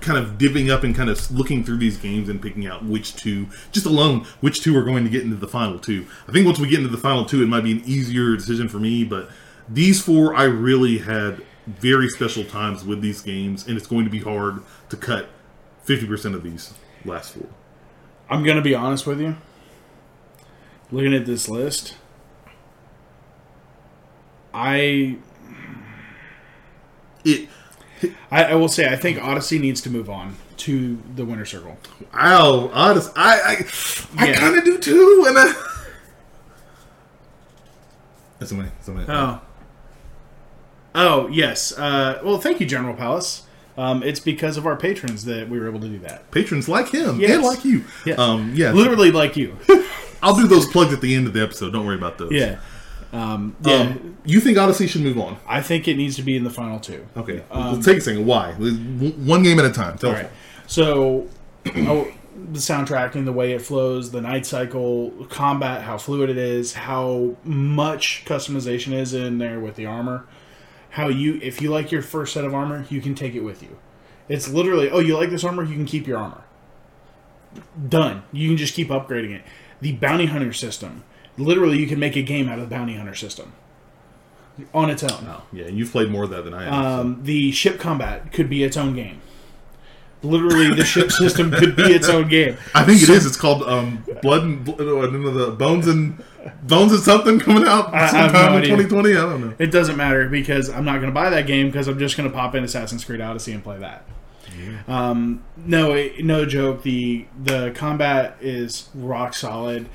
kind of divvying up and kind of looking through these games and picking out which two, just alone, which two are going to get into the final two. I think once we get into the final two, it might be an easier decision for me, but these four, I really had very special times with these games, and it's going to be hard to cut 50% of these last four. I'm gonna be honest with you. Looking at this list, I It, I, I will say I think Odyssey needs to move on to the winner circle. ow, honest, I, I, I Yeah. kind of do too, and I. That's somebody, somebody. Oh, oh yes. Uh, well, thank you, General Palace. Um, it's because of our patrons that we were able to do that. Patrons like him Yes. and like you. Yes. Um, yeah, Literally like you. I'll do those plugs at the end of the episode. Don't worry about those. yeah. Um, yeah. Um, you think Odyssey should move on? I think it needs to be in the final two. Okay. Let's take a second. Why? One game at a time. Tell All us. So, oh, the soundtrack and the way it flows, the night cycle, combat, how fluid it is, how much customization is in there with the armor. How you, if you like your first set of armor, you can take it with you. It's literally, oh, you like this armor, you can keep your armor. Done. You can just keep upgrading it. The bounty hunter system, literally, you can make a game out of the bounty hunter system on its own. Yeah, and you've played more of that than I have. Um, the ship combat could be its own game. Literally, the ship system could be its own game. I think it is. It's called um, Blood and Bl- uh, the Bones and Bones and something coming out I- sometime no in idea. 2020. I don't know. It doesn't matter because I'm not going to buy that game because I'm just going to pop in Assassin's Creed Odyssey and play that. Um, no, no joke. The the combat is rock solid.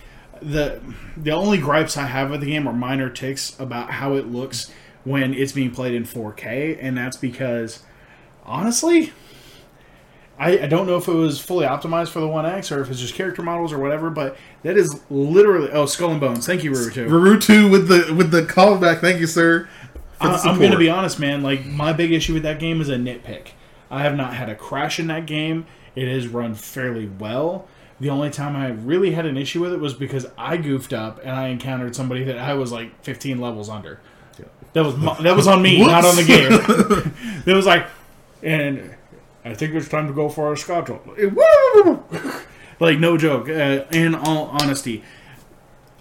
The The only gripes I have with the game are minor ticks about how it looks when it's being played in 4K, and that's because honestly, I, I don't know if it was fully optimized for the One X or if it's just character models or whatever, but that is literally oh Skull and Bones. Thank you, Rurutu. Naruto with the with the callback. Thank you, sir. I, I'm going to be honest, man. Like my big issue with that game is a nitpick. I have not had a crash in that game. It has run fairly well. The only time I really had an issue with it was because I goofed up and I encountered somebody that I was like 15 levels under. That was my, that was on me, not on the game. it was like, and I think it's time to go for our scotch. like no joke. Uh, in all honesty,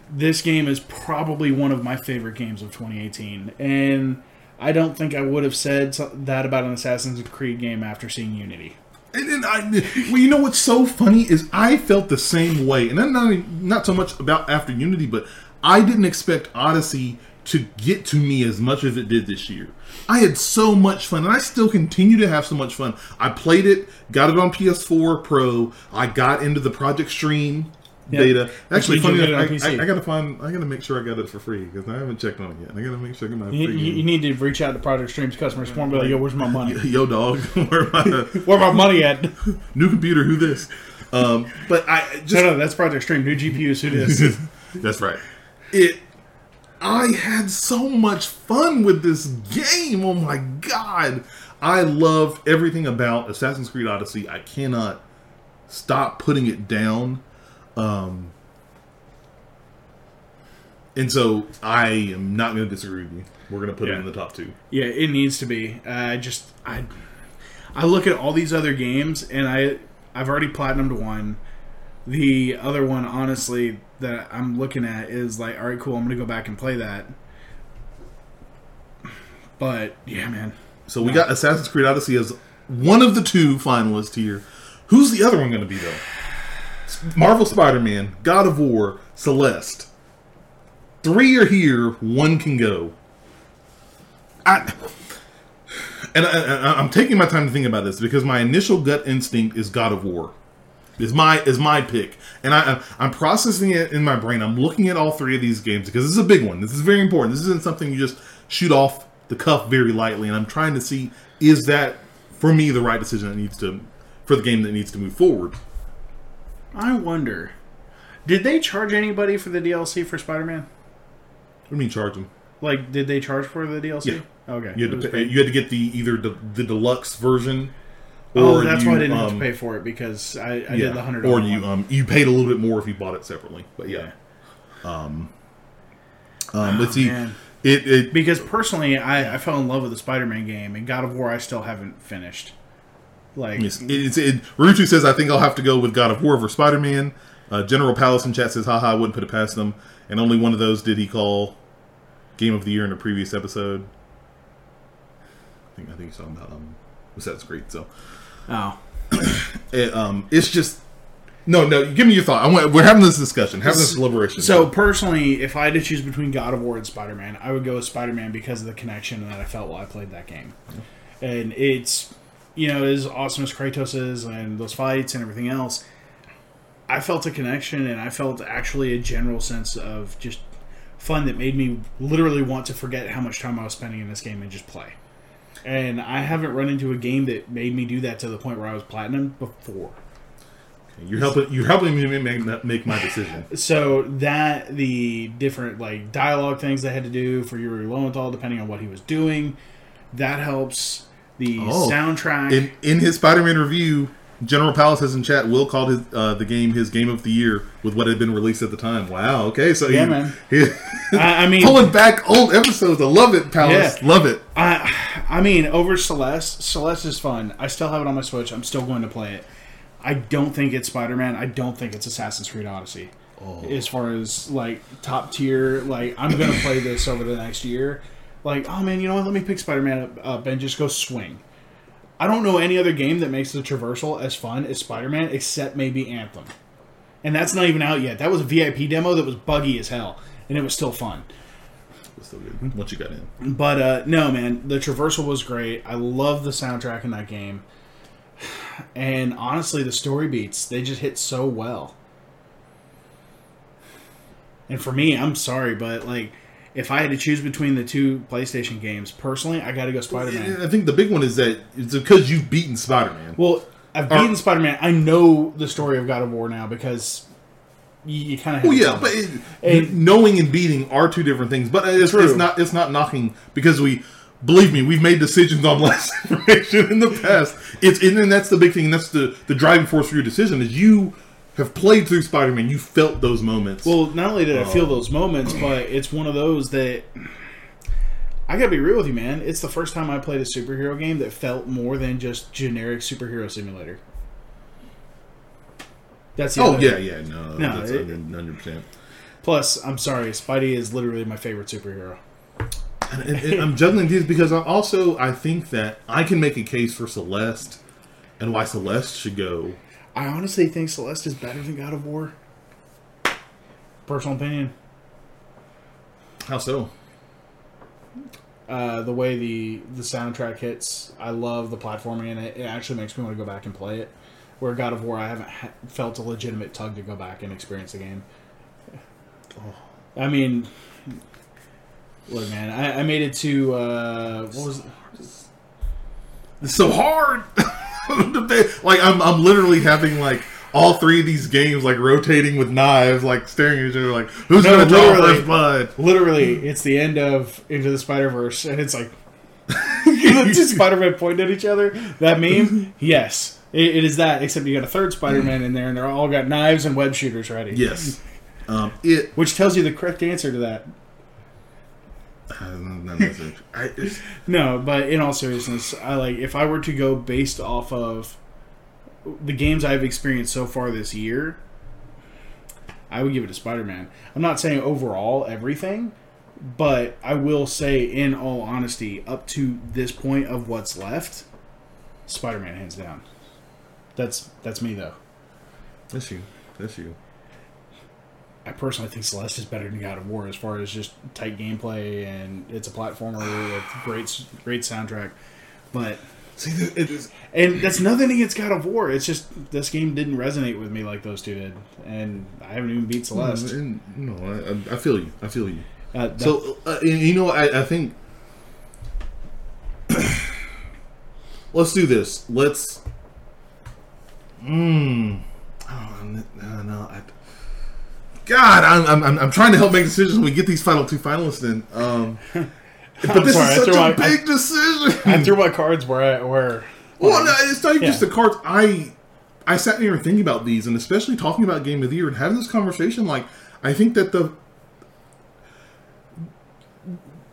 this game is probably one of my favorite games of 2018, and I don't think I would have said that about an Assassin's Creed game after seeing Unity. And I, well, you know what's so funny is I felt the same way, and not not so much about after Unity, but I didn't expect Odyssey to get to me as much as it did this year. I had so much fun, and I still continue to have so much fun. I played it, got it on PS4 Pro. I got into the Project Stream beta. Actually, funny enough, I, I, I gotta find. I gotta make sure I got it for free because I haven't checked on it yet. I gotta make sure I get my You, free. you, you need to reach out to Project Stream's customer support like, "Yo, where's my money? Yo, dog, where my Where my money at?" new computer? Who this? Um, but I just No, no, that's Project Stream. New GPUs. Who this? That's right. It. I had so much fun with this game. Oh my god! I loved everything about Assassin's Creed Odyssey. I cannot stop putting it down. Um, and so I am not going to disagree with you. We're going to put it in the top two. Yeah, it needs to be. Uh, I just I I look at all these other games and I I've already platinumed one. The other one, honestly, that I'm looking at is like, all right, cool. I'm gonna go back and play that. But yeah, man, So we got Assassin's Creed Odyssey as one of the two finalists here. Who's the other one going to be though? Marvel Spider-Man, God of War, Celeste. Three are here. One can go. I and I, I'm taking my time to think about this because my initial gut instinct is God of War. Is my is my pick, and I I'm processing it in my brain. I'm looking at all three of these games because this is a big one. This is very important. This isn't something you just shoot off the cuff very lightly. And I'm trying to see is that for me the right decision that needs to for the game that needs to move forward. I wonder, did they charge anybody for the DLC for Spider-Man? What do you mean charge them? Like, did they charge for the DLC? Yeah. Okay. You had to pay, you had to get the either the, the deluxe version. oh, that's you, why I didn't have um, to pay for it because I, I yeah, did the hundred. or you um you paid a little bit more if you bought it separately. But yeah, um, let's see, man. it it Because personally, I, I fell in love with the Spider-Man game, and God of War I still haven't finished. Like, It's, it's, it, Ruchu says, I think I'll have to go with God of War over Spider Man. Uh, General Palace in chat says, haha, I wouldn't put it past them. And only one of those did he call Game of the Year in a previous episode. I think I think he's talking about um, Assassin's Creed. So oh, it, um, it's just no, no. Give me your thought. I want. We're having this discussion, having this deliberation. so personally, if I had to choose between God of War and Spider-Man, I would go with Spider-Man because of the connection that I felt while I played that game, and it's you know as awesome as Kratos is and those fights and everything else. I felt a connection, and I felt actually a general sense of just fun that made me literally want to forget how much time I was spending in this game and just play. And I haven't run into a game that made me do that to the point where I was platinum before. you're helping. You're helping me make, make my decision. So that the different like dialogue things they had to do for Yuri Lowenthal, depending on what he was doing, that helps. The Oh. soundtrack. In in his Spider-Man review, General Palace has in chat. Will called his uh, the game his game of the year with what had been released at the time. Wow. Okay. So Yeah, he, man. he- I, I mean, pulling back old episodes. I love it, Palace. Yeah. Love it. I, I mean, over Celeste, Celeste is fun. I still have it on my Switch. I'm still going to play it. I don't think it's Spider Man. I don't think it's Assassin's Creed Odyssey. As far as like top tier, like I'm gonna play this over the next year. Like, oh man, you know what? Let me pick Spider Man up, and just go swing. I don't know any other game that makes the traversal as fun as Spider Man, except maybe Anthem. And that's not even out yet. That was a VIP demo that was buggy as hell, and it was still fun. It's so good. Once you got in, But uh, no, man, the traversal was great. I love the soundtrack in that game, and honestly, the story beats they just hit so well. And for me, I'm sorry, but like, if I had to choose between the two PlayStation games, personally, I got to go Spider Man. I think the big one is that it's because you've beaten Spider-Man. Well, I've beaten Spider Man. I know the story of God of War now because you, you kind of. Well, yeah, but it, And- knowing and beating are two different things. But it's, it's not. It's not knocking because we believe me, we've made decisions on less information in the past. It's and, and that's the big thing. And that's the the driving force for your decision is you have played through Spider Man. You felt those moments. Well, not only did I Oh. feel those moments, but it's one of those that I gotta be real with you, man. It's the first time I played a superhero game that felt more than just generic superhero simulator. That's the oh yeah, yeah, no, No, that's hundred percent. Plus, I'm sorry, Spidey is literally my favorite superhero. And, and, and I'm juggling these because I also I think that I can make a case for Celeste and why Celeste should go. I honestly think Celeste is better than God of War. Personal opinion. How so? Uh, the way the the soundtrack hits, I love the platforming in it. It actually makes me want to go back and play it. Where God of War, I haven't ha- felt a legitimate tug to go back and experience the game. I mean, look, man, I, I made it to uh, what was it? It's so hard. like I'm, I'm literally having like all three of these games like rotating with knives, like staring at each other, like who's No, gonna draw first blood? Literally, it's the end of Into the Spider Verse, and it's like Spider Man pointing at each other. That meme, yes, it, it is that. Except you got a third Spider Man in there, and they're all got knives and web shooters ready. Yes. Um, it. which tells you the correct answer to that. I, No, but in all seriousness, I like if I were to go based off of the games I've experienced so far this year, I would give it to Spider Man. I'm not saying overall everything, but I will say, in all honesty, up to this point of what's left, Spider Man hands down. That's that's me though. that's you. That's you. I personally think Celeste is better than God of War as far as just tight gameplay and it's a platformer with great great soundtrack. But See, it is. And that's nothing against God of War. It's just this game didn't resonate with me like those two did, and I haven't even beat Celeste. And, no, I, I- feel you. I feel you. Uh, that- So, uh, you know, I, I think let's do this. Let's. Mmm. Oh, no, no, I, God, I'm, I'm, I'm- trying to help make decisions when we get these final two finalists in. Um, but this sorry, is such a my- big decision. I threw my cards where I, where. Well, no, it's not even just the cards. I I sat here and thinking about these, and especially talking about Game of the Year and having this conversation. Like, I think that the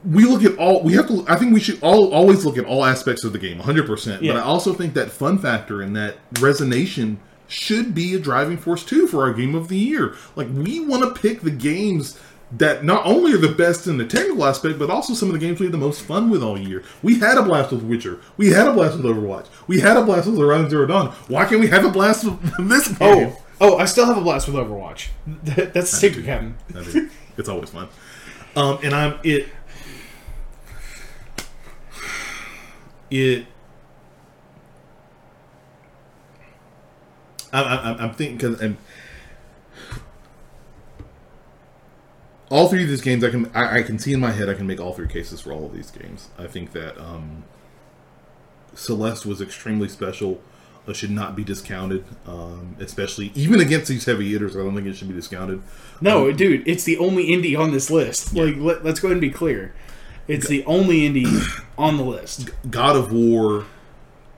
we look at all. We have to. I think we should all always look at all aspects of the game, 100. percent But I also think that fun factor and that resonation should be a driving force too for our Game of the Year. Like, we want to pick the games. That not only are the best in the technical aspect, but also some of the games we had the most fun with all year. We had a blast with Witcher. We had a blast with Overwatch. We had a blast with Horizon Zero Dawn. Why can't we have a blast with this game? Oh, oh! I still have a blast with Overwatch. That- That's the secret, Captain. It's always fun. Um, and I'm it. It. I, I, I'm thinking because I'm. All three of these games, I can I, I can see in my head. I can make all three cases for all of these games. I think that um, Celeste was extremely special. Uh, should not be discounted, um, especially even against these heavy hitters. I don't think it should be discounted. No, dude, it's the only indie on this list. Like, let, let's go ahead and be clear. It's the only indie on the list. God of War,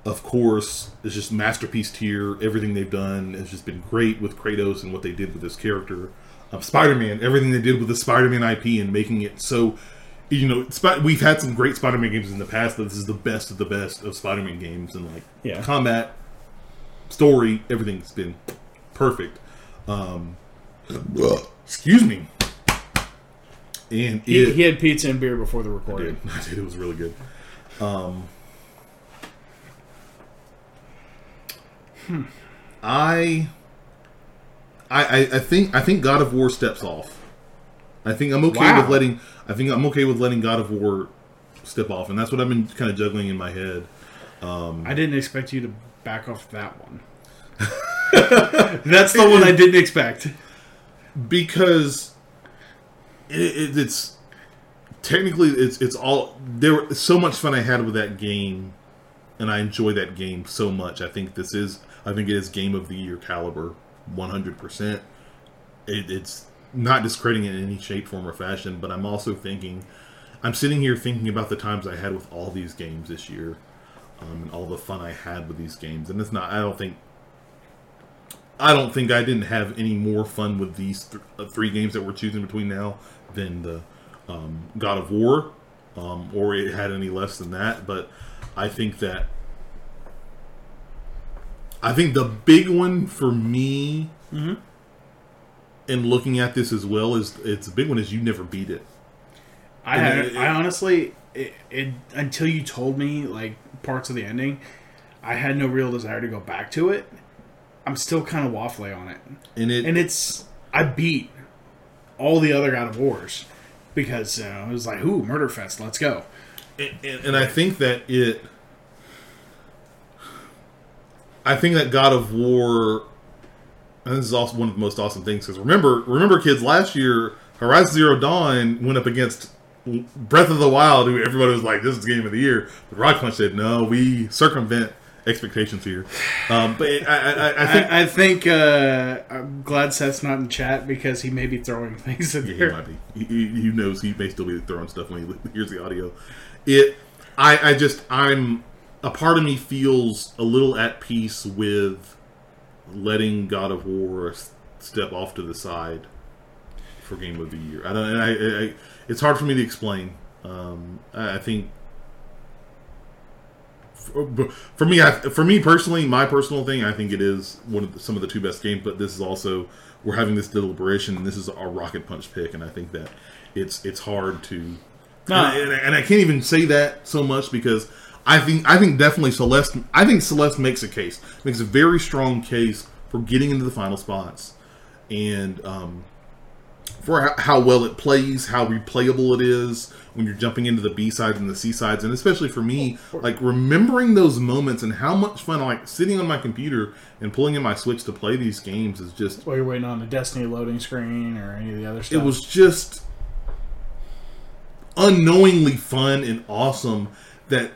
of course, is just masterpiece tier. Everything they've done has just been great with Kratos and what they did with this character. Um, Spider Man, everything they did with the Spider Man IP and making it so. You know, we've had some great Spider Man games in the past, but this is the best of the best of Spider Man games, and like Yeah. combat, story, everything's been perfect. Um, excuse me. And He, it, he had pizza and beer before the I recording. did. I did. It was really good. Um, I, I, I, I think I think God of War steps off. I think I'm okay Wow. with letting. I think I'm okay with letting God of War step off, and that's what I've been kind of juggling in my head. Um, I didn't expect you to back off that one. That's the one I didn't expect. because it, it, it's technically it's it's all there. So much fun I had with that game, and I enjoy that game so much. I think this is I think it is game of the year caliber, one hundred percent. It's not discrediting it in any shape, form, or fashion, but I'm also thinking, I'm sitting here thinking about the times I had with all these games this year, um, and all the fun I had with these games, and it's not. I don't think. I don't think I didn't have any more fun with these th- uh, three games that we're choosing between now than the um, God of War, um, or it had any less than that. But I think that I think the big one for me, Mhm. in looking at this as well, is it's a big one is you never beat it. I And had, it- I honestly, it, it until you told me like parts of the ending, I had no real desire to go back to it. I'm still kind of waffly on it, And it and it's I beat all the other God of Wars because uh, it was like, ooh, Murder Fest, let's go. and, and, and I think that it. I think that God of War, and this is also one of the most awesome things because remember, remember, kids, last year Horizon Zero Dawn went up against Breath of the Wild, who everybody was like, "This is game of the year." But Rock Punch said, "No, we circumvent expectations here." Um, but I, I, I- I think I, I think uh, I'm glad Seth's not in chat because he may be throwing things in Yeah, he might be. He, he, he knows he may still be throwing stuff when he hears the audio. It, I, I just, I'm, a part of me feels a little at peace with letting God of War step off to the side for Game of the Year. I don't, I, I, I it's hard for me to explain. Um, I, think. For, for me, I, for me personally, my personal thing, I think it is one of the, some of the two best games. But this is also we're having this deliberation, and this is our rocket punch pick, and I think that it's it's hard to, No. and, and, and I can't even say that so much because I think I think definitely Celeste. I think Celeste makes a case, makes a very strong case for getting into the final spots, and um, for how, well it plays, how replayable it is when you're jumping into the B sides and the C sides, and especially for me, like remembering those moments and how much fun like sitting on my computer and pulling in my Switch to play these games is just While you're waiting on the Destiny loading screen or any of the other stuff. it was just unknowingly fun and awesome that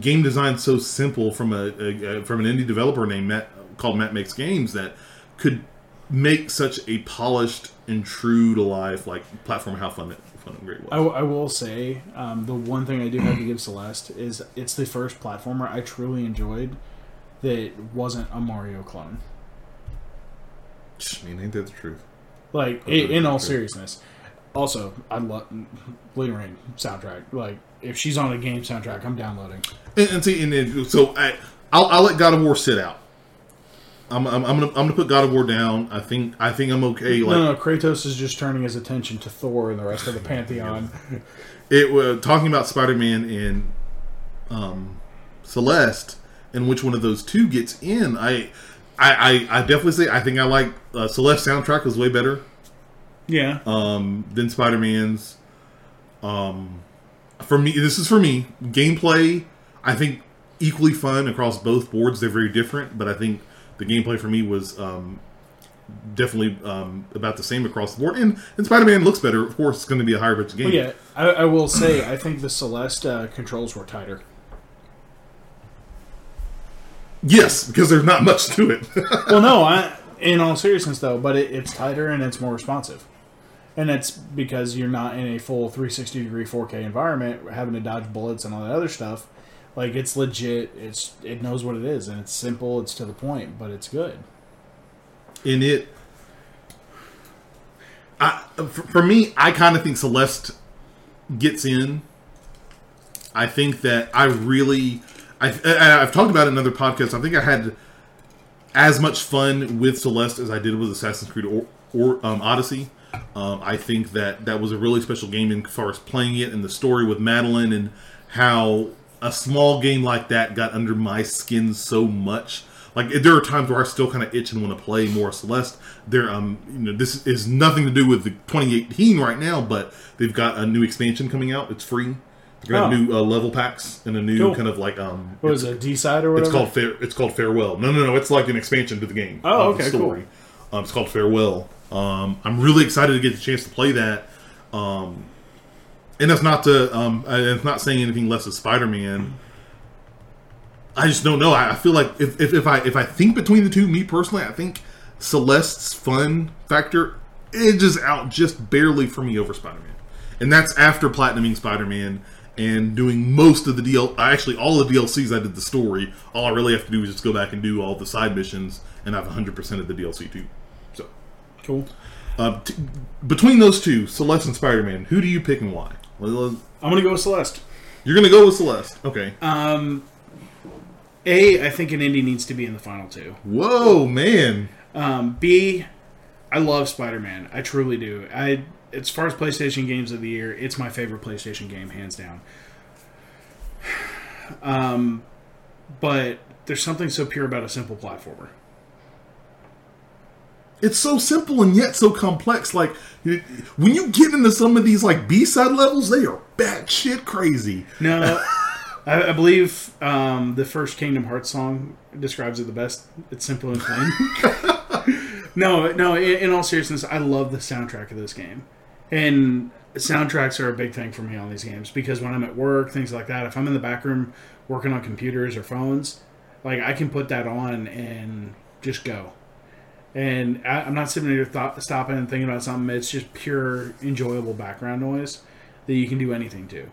game design so simple from a, a, a from an indie developer named Matt called Matt Makes Games that could make such a polished and true to life like platform how fun it fun and great was. I, w- I will say um, the one thing I do have to give Celeste is it's the first platformer I truly enjoyed that wasn't a Mario clone. I mean, ain't that the truth? Like i Okay, in all seriousness. Also, I love Lena Raine soundtrack. Like if she's on a game soundtrack, I'm downloading. And, and see, and then, so I, I'll, I'll let God of War sit out. I'm, I'm, I'm gonna I'm gonna put God of War down. I think I think I'm okay. Like no, no, Kratos is just turning his attention to Thor and the rest of the pantheon. it was talking about Spider-Man and um, Celeste, and which one of those two gets in. I, I, I, I definitely say I think I like uh, Celeste soundtrack was way better Yeah, um, than Spider-Man's. Um, for me, this is for me. Gameplay, I think equally fun across both boards. They're very different, but I think the gameplay for me was um, definitely um, about the same across the board. And, and Spider-Man looks better. Of course, it's going to be a higher budget game. but yeah, I, I will say I think the Celeste uh, controls were tighter. Yes, because there's not much to it. well, no, I, in all seriousness though, but it, it's tighter and it's more responsive, and it's because you're not in a full 360 degree 4K environment, having to dodge bullets and all that other stuff. Like it's legit. It's it knows what it is, and it's simple. It's to the point, but it's good. in it, I, for, me, I kind of think Celeste gets in. I think that I really, I I've talked about it in other podcasts. I think I had as much fun with Celeste as I did with Assassin's Creed or, or um, Odyssey. Um, I think that that was a really special game in far as playing it and the story with Madeline and how a small game like that got under my skin so much. Like there are times where I still kind of itch and want to play more Celeste. There, um, you know, this is nothing to do with the 2018 right now, but they've got a new expansion coming out. It's free. They're gonna Oh. new uh, level packs and a new Cool. kind of like um. What is it, D side or whatever? It's called fair. It's called farewell. No, no, no. It's like an expansion to the game. Oh, of the okay, story. Um, it's called farewell. Um, I'm really excited to get the chance to play that. Um, and that's not to. Um, it's not saying anything less of Spider-Man. I just don't know. I, I feel like if, if, if I if I think between the two, me personally, I think Celeste's fun factor edges out just barely for me over Spider Man, and that's after platinuming Spider Man and doing most of the DL. Actually, all the DLCs I did the story. All I really have to do is just go back and do all the side missions, and I have 100 percent of the DLC too. Cool. uh, t- between those two, Celeste and Spider Man, who do you pick and why? I'm gonna go with Celeste. You're gonna go with Celeste. Okay. Um, A, I think an indie needs to be in the final two. Whoa, man. Um, B, I love Spider Man. I truly do. I as far as PlayStation games of the year, it's my favorite PlayStation game, hands down. Um, but there's something so pure about a simple platformer. It's so simple and yet so complex. Like when you get into some of these like B side levels, they are batshit crazy. No, I, I believe um, the first Kingdom Hearts song describes it the best. It's simple and plain. no, no. In, in all seriousness, I love the soundtrack of this game, and soundtracks are a big thing for me on these games because when I'm at work, things like that. If I'm in the back room working on computers or phones, like I can put that on and just go. And I, I'm not sitting there thought, stopping and thinking about something. It's just pure enjoyable background noise that you can do anything to.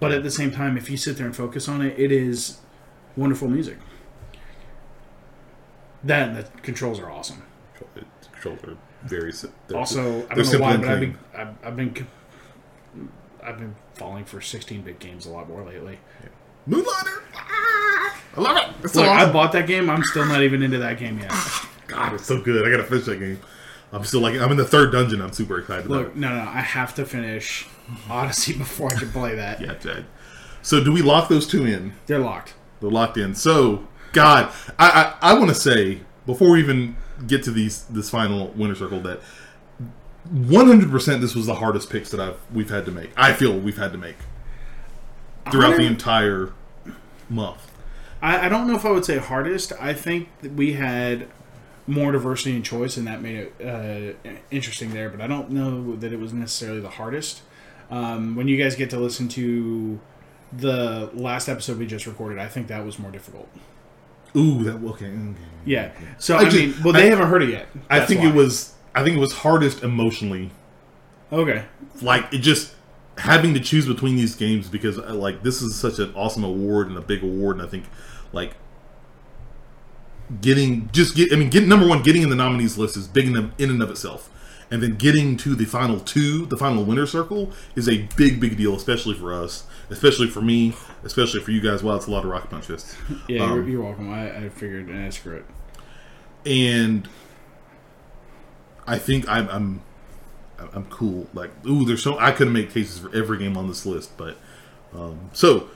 But at the same time, if you sit there and focus on it, it is wonderful music. And the controls are awesome. The controls are very Also, I don't know why, but I've been I've, I've been I've been falling for 16-bit games a lot more lately. Moonlighter. Ah, I love it. Look, I bought that game. I'm still not even into that game yet. God, it's so good. I gotta finish that game. I'm still like I'm in the third dungeon. I'm super excited about Look, it. no, no, I have to finish Odyssey before I can play that. Yeah, Jed. So do we lock those two in? They're locked. They're locked in. So, God, I I, I want to say before we even get to these this final winner circle that 100 percent this was the hardest picks that I've we've had to make. I feel we've had to make throughout the entire month. I, I don't know if I would say hardest. I think that we had more diversity and choice, and that made it uh, interesting there. But I don't know that it was necessarily the hardest. Um, when you guys get to listen to the last episode we just recorded, I think that was more difficult. Ooh, that okay. okay. Yeah. So I I, just- mean, well, they I- haven't heard it yet. I think why. it was I think it was hardest emotionally okay. like it just having to choose between these games because uh, like this is such an awesome award and a big award and i think like getting just get i mean getting number one getting in the nominees list is big in, in and of itself and then getting to the final two the final winner circle is a big big deal especially for us especially for me especially for you guys wow it's a lot of rock punch fists Yeah, Um, you're, you're welcome. I, I figured, and screw it. and I think I'm I'm I'm cool. Like, ooh, there's so I couldn't make cases for every game on this list, but um, so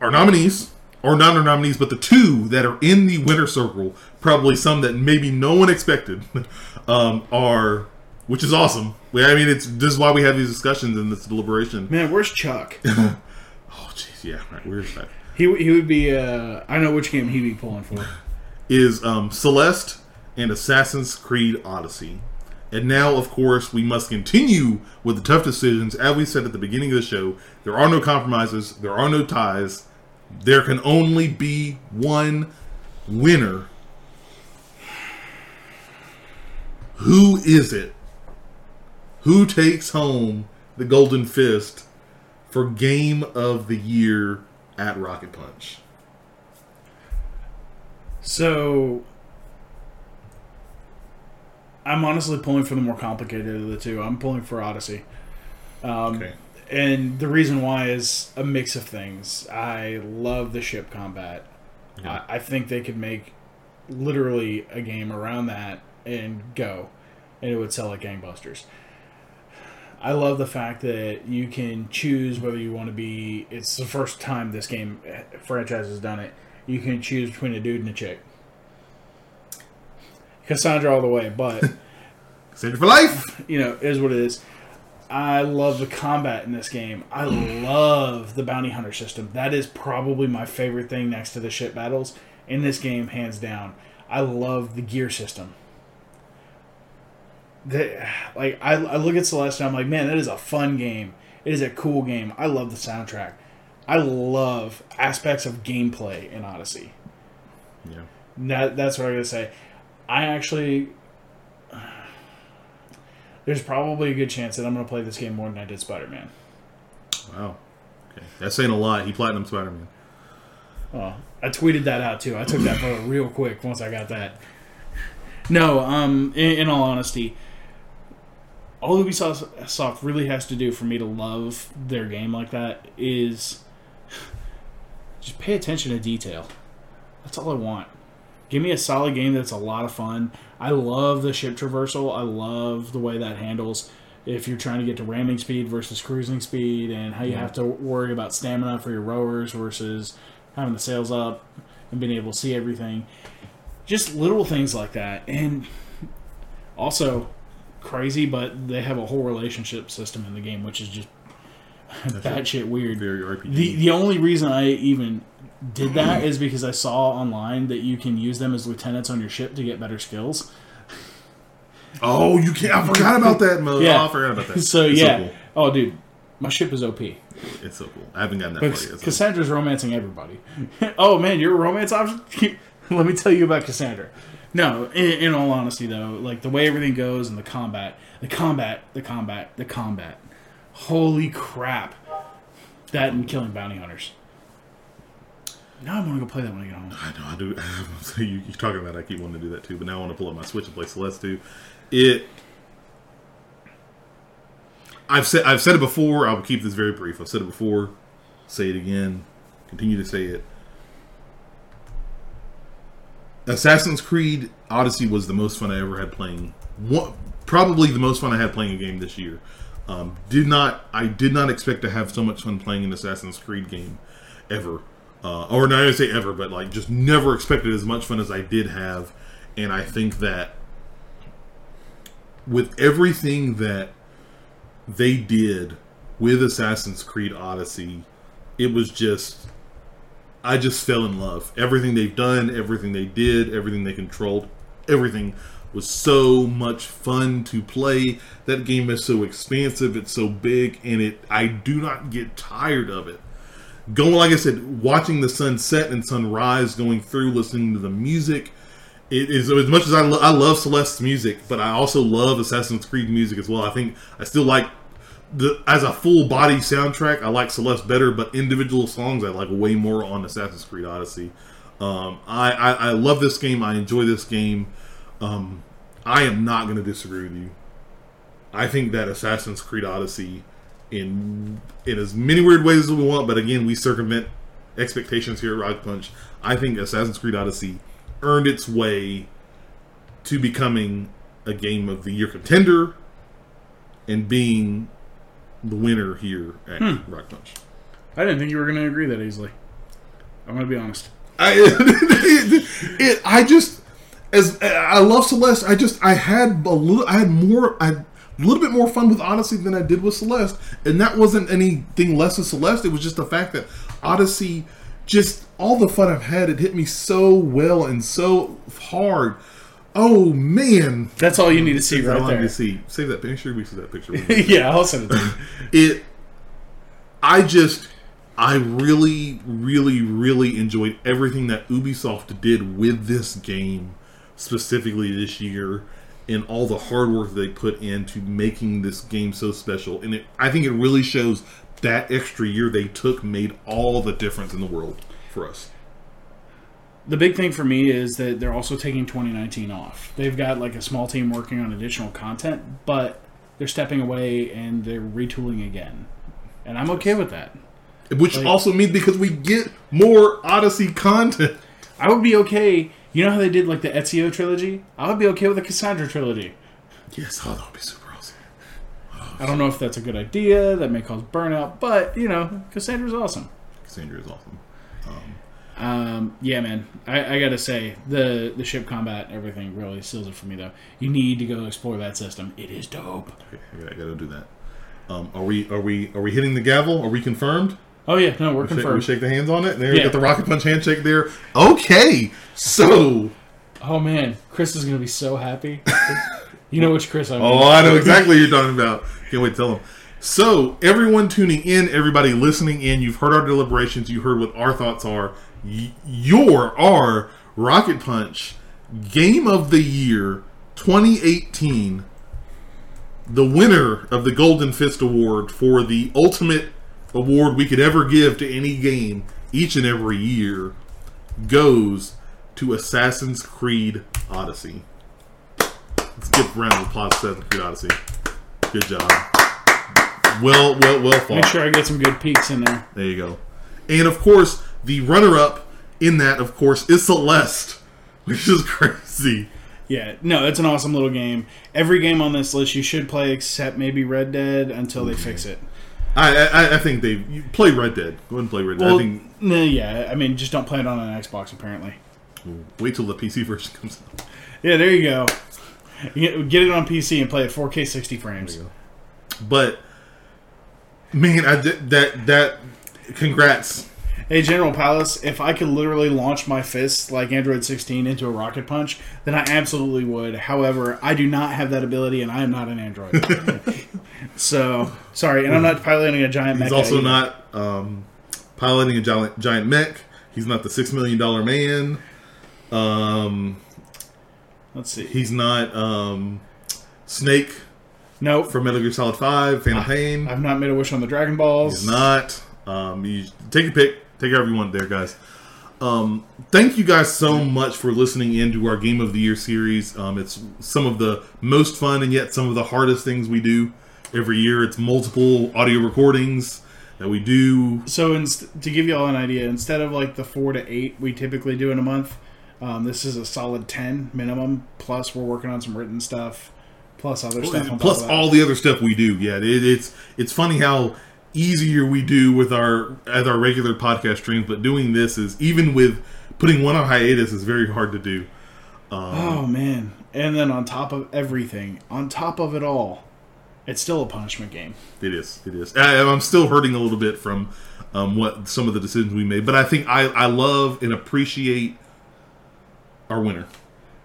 our nominees, or not our nominees, but the two that are in the winner circle, probably some that maybe no one expected, um, are which is awesome. We- I mean, it's this is why we have these discussions and this deliberation. Man, where's Chuck? Oh, jeez, yeah, right. Where's that? he he would be. Uh, I know which game he'd be pulling for. is um, Celeste and Assassin's Creed Odyssey. And now, of course, we must continue with the tough decisions. As we said at the beginning of the show, there are no compromises, there are no ties. There can only be one winner. Who is it? Who takes home the Golden Fist for Game of the Year at Rocket Punch? So I'm honestly pulling for the more complicated of the two. I'm pulling for Odyssey. Um, Okay. And the reason why is a mix of things. I love the ship combat. Yeah. I, I think they could make literally a game around that and go, and it would sell like gangbusters. I love the fact that you can choose whether you want to be. It's the first time this game eh, franchise has done it. You can choose between a dude and a chick. Cassandra all the way, but Cassandra for life! you know, is what it is. I love the combat in this game. I love the bounty hunter system. That is probably my favorite thing next to the ship battles in this game, hands down. I love the gear system. The, like I, I look at Celeste and I'm like, man, that is a fun game. It is a cool game. I love the soundtrack. I love aspects of gameplay in Odyssey. Yeah. That that's what I'm gonna say. I actually, there's probably a good chance that I'm gonna play this game more than I did Spider Man. Wow. Okay. That's saying a lot. He platinum Spider Man. Oh, I tweeted that out too. I took that photo real quick once I got that. No, um, in, in all honesty, all Ubisoft really has to do for me to love their game like that is just pay attention to detail. That's all I want. Give me a solid game that's a lot of fun. I love the ship traversal. I love the way that handles if you're trying to get to ramming speed versus cruising speed and how you have to worry about stamina for your rowers versus having the sails up and being able to see everything. Just little things like that. And also crazy, but they have a whole relationship system in the game, which is just batshit weird. Very RPG. The the only reason I even did that is because I saw online that you can use them as lieutenants on your ship to get better skills. oh, you can't. I forgot about that mode. Yeah. Oh, I forgot about that. So It's yeah. cool. Oh, dude, my ship is OP. It's so cool. I haven't gotten that But far yet. so- Cassandra's romancing everybody. oh man, you're romance option. Let me tell you about Cassandra. No, in, in all honesty though, like the way everything goes and the combat, the combat, the combat, the combat. Holy crap! That and killing bounty hunters. Now I want to go play that when I get home. I know I do. so you, you're talking about. I keep wanting to do that too, but now I want to pull up my Switch and play Celeste too. It. I've said I've said it before. I'll keep this very brief. I've said it before. Say it again. Continue to say it. Assassin's Creed Odyssey was the most fun I ever had playing. One, probably the most fun I had playing a game this year. Um, did not I did not expect to have so much fun playing an Assassin's Creed game ever, uh, or not even say ever, but like just never expected as much fun as I did have, and I think that with everything that they did with Assassin's Creed Odyssey, it was just I just fell in love. Everything they've done, everything they did, everything they controlled, everything was so much fun to play. That game is so expansive, it's so big, and it I do not get tired of it. Going like I said, watching the sunset and sunrise, going through, listening to the music. It is as much as I, lo- I love Celeste's music, but I also love Assassin's Creed music as well. I think I still like the as a full body soundtrack, I like Celeste better, but individual songs I like way more on Assassin's Creed Odyssey. Um, I, I I love this game. I enjoy this game. Um, I am not going to disagree with you. I think that Assassin's Creed Odyssey, in in as many weird ways as we want, but again, we circumvent expectations here at Rock Punch. I think Assassin's Creed Odyssey earned its way to becoming a game of the year contender and being the winner here at hmm. Rock Punch. I didn't think you were going to agree that easily. I'm going to be honest. I it, it, I just as I love Celeste. I just I had a little I had more I a little bit more fun with Odyssey than I did with Celeste, and that wasn't anything less of Celeste. It was just the fact that Odyssey just all the fun I've had. It hit me so well and so hard. Oh man, That's all you need to see That's all right I need there. to see. Save that. picture. we see that picture. yeah, I'll send it to you. it i just i really really really enjoyed everything that ubisoft did with this game specifically this year and all the hard work they put into making this game so special and it i think it really shows that extra year they took made all the difference in the world for us The big thing for me is that they're also taking 2019 off. They've got like a small team working on additional content, but they're stepping away and they're retooling again. And I'm okay with that. which Like- also means because we get more odyssey content I would be okay. You know how they did like the Ezio trilogy? I would be okay with the Cassandra trilogy. yes oh that would be super awesome I don't know if that's a good idea. That may cause burnout, but you know, Cassandra's awesome. cassandra is awesome Um, yeah, man. I, I gotta say the the ship combat, and everything really seals it for me though. You need to go explore that system. It is dope. Okay, I gotta, I gotta do that. Um, are we are we are we hitting the gavel? Are we confirmed? Oh yeah, no, we're Shake, we confirmed. shake the hands on it. There, we Yeah. got the rocket punch handshake there. Okay, so Oh man, Chris is gonna be so happy. you know which Chris I mean? oh, I know exactly what you're talking about. Can't wait to tell him. So, everyone tuning in, everybody listening in, you've heard our deliberations, you heard what our thoughts are. Y- your, our Rocket Punch Game of the Year 2018, the winner of the Golden Fist Award for the ultimate award we could ever give to any game each and every year, goes to Assassin's Creed Odyssey. Let's give a round of applause to Assassin's Creed Odyssey. Good job. Well, well, well fought. Make sure I get some good peaks in there. There you go. And of course, the runner-up in that, of course, is Celeste, which is crazy. Yeah, no, it's an awesome little game. Every game on this list you should play except maybe Red Dead until they fix it. I, I, I think they play Red Dead. Go ahead and play Red Dead. Well, I think no, yeah, I mean, just don't play it on an Xbox apparently. wait till the PC version comes out. Yeah, there you go. Get, get it on PC and play it 4K 60 frames. But man, I did- that that congrats. Hey, General Palace, if I could literally launch my fist like Android 16 into a rocket punch, then I absolutely would. However, I do not have that ability, and I am not an Android. so, sorry, and I'm not piloting a giant mech. He's also either. not um, piloting a giant giant mech. He's not the six million dollar man. Um, Let's see. he's not um, Snake Nope. from Metal Gear Solid Five. Phantom Pain. I've not made a wish on the Dragon Balls. He's not. Um, you take your pick. Take care, want there, guys. Um, thank you guys so much for listening in to our Game of the Year series. Um, it's some of the most fun and yet some of the hardest things we do every year. It's multiple audio recordings that we do. So, inst- to give you all an idea, instead of like the four to eight we typically do in a month, um, this is a solid 10 minimum. Plus, we're working on some written stuff, plus other stuff. On Plus top of that. all the other stuff we do. Yeah, it, it's it's funny how easier we do with our as our regular podcast streams, but doing this is even with putting one on hiatus is very hard to do. Oh man! And then on top of everything, on top of it all, it's still a punishment game. It is. It is. I, I'm still hurting a little bit from um, what some of the decisions we made, but I think I, I love and appreciate our winner.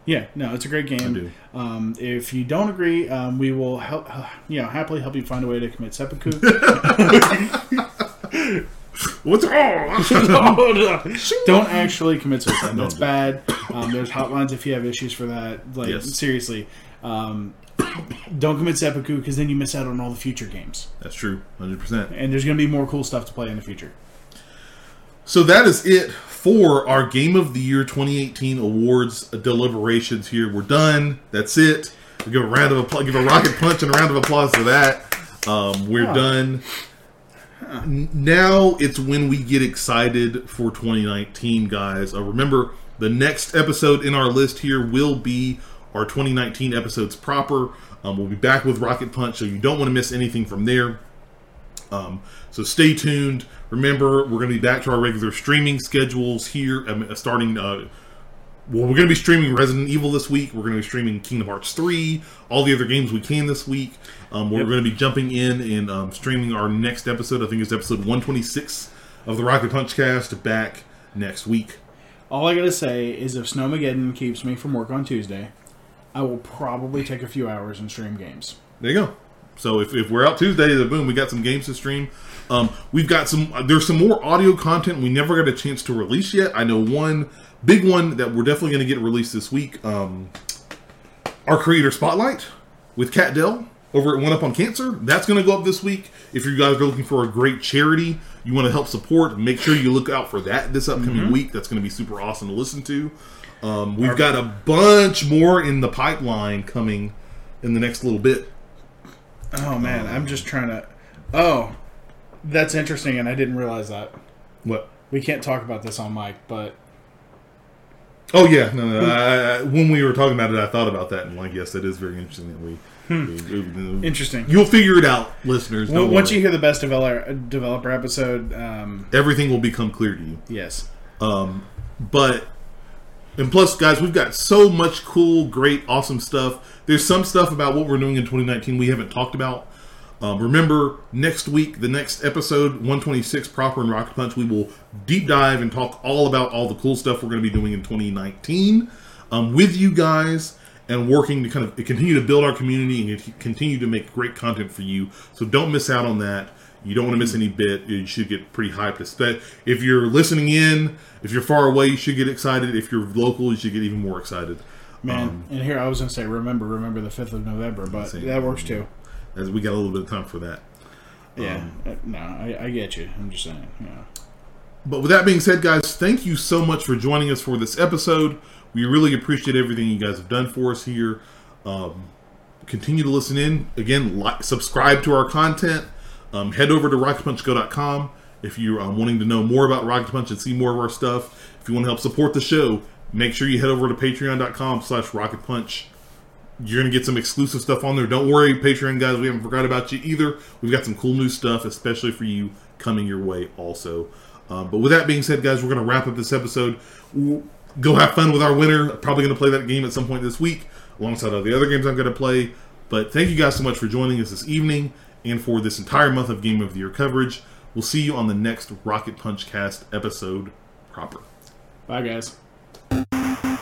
Yeah, no, it's a great game. Um, if you don't agree, um, we will help. You know, happily help you find a way to commit seppuku. What's wrong? don't actually commit suicide. That's bad. Um, there's hotlines if you have issues for that. Like Yes. seriously, um, don't commit seppuku because then you miss out on all the future games. That's true, hundred percent. And there's going to be more cool stuff to play in the future. So that is it for our Game of the Year 2018 awards deliberations. Here, we're done. That's it. We give a round of applause, give a rocket punch and a round of applause for that. Um, we're Oh. done. Now it's when we get excited for 2019, guys. Uh, remember, the next episode in our list here will be our 2019 episodes proper. Um, we'll be back with Rocket Punch, so you don't want to miss anything from there. Um, so stay tuned. Remember, we're going to be back to our regular streaming schedules here, um, uh, starting. Uh, well, we're going to be streaming Resident Evil this week. We're going to be streaming Kingdom Hearts 3, all the other games we can this week. Um, we're Yep. going to be jumping in and um, streaming our next episode. I think it's episode 126 of the Rocket Punch cast back next week. All I gotta say is if Snowmageddon keeps me from work on Tuesday, I will probably take a few hours and stream games. There you go. So if, if we're out Tuesday, then boom, we got some games to stream. Um, we've got some. There's some more audio content we never got a chance to release yet. I know one big one that we're definitely going to get released this week. Um, our creator spotlight with Cat Dell over at One Up on Cancer. That's going to go up this week. If you guys are looking for a great charity, you want to help support, make sure you look out for that this upcoming week. That's going to be super awesome to listen to. Um, we've got a bunch more in the pipeline coming in the next little bit. Oh man, I'm just trying to. Oh, that's interesting, and I didn't realize that. What? We can't talk about this on mic, but Oh yeah, no, no. I, I, when we were talking about it, I thought about that, and like, yes, that is very interesting that we. we- we- interesting. You'll figure it out, listeners. Well, once worry. you hear the best developer developer episode, um, everything will become clear to you. yes, Um, but and plus, guys, we've got so much cool, great, awesome stuff. There's some stuff about what we're doing in 2019 we haven't talked about. Um, remember, next week, the next episode, 126 proper and Rocket Punch, we will deep dive and talk all about all the cool stuff we're going to be doing in 2019 um, with you guys. and working to kind of continue to build our community and continue to make great content for you. So don't miss out on that. You don't want to miss any bit. You should get pretty hyped. If you're listening in, if you're far away, you should get excited. If you're local, you should get even more excited. Man, Um, and here I was gonna say, remember, remember the fifth of November, but that works too. as we got a little bit of time for that. Yeah, Uh, no, I, I get you. I'm just saying, yeah. But with that being said, guys, thank you so much for joining us for this episode. We really appreciate everything you guys have done for us here. Um, continue to listen in. Again, like, subscribe to our content. Um, head over to rocketpunchgo.com if you're um, wanting to know more about Rocket Punch and see more of our stuff. If you want to help support the show, make sure you head over to patreon.com slash rocket punch. You're going to get some exclusive stuff on there. Don't worry, Patreon guys, we haven't forgot about you either. We've got some cool new stuff, especially for you coming your way also. Um, but with that being said, guys, we're going to wrap up this episode. Go have fun with our winner. Probably going to play that game at some point this week, alongside all the other games I'm going to play. But thank you guys so much for joining us this evening and for this entire month of Game of the Year coverage. We'll see you on the next Rocket Punch Cast episode proper. Bye, guys. Thank you.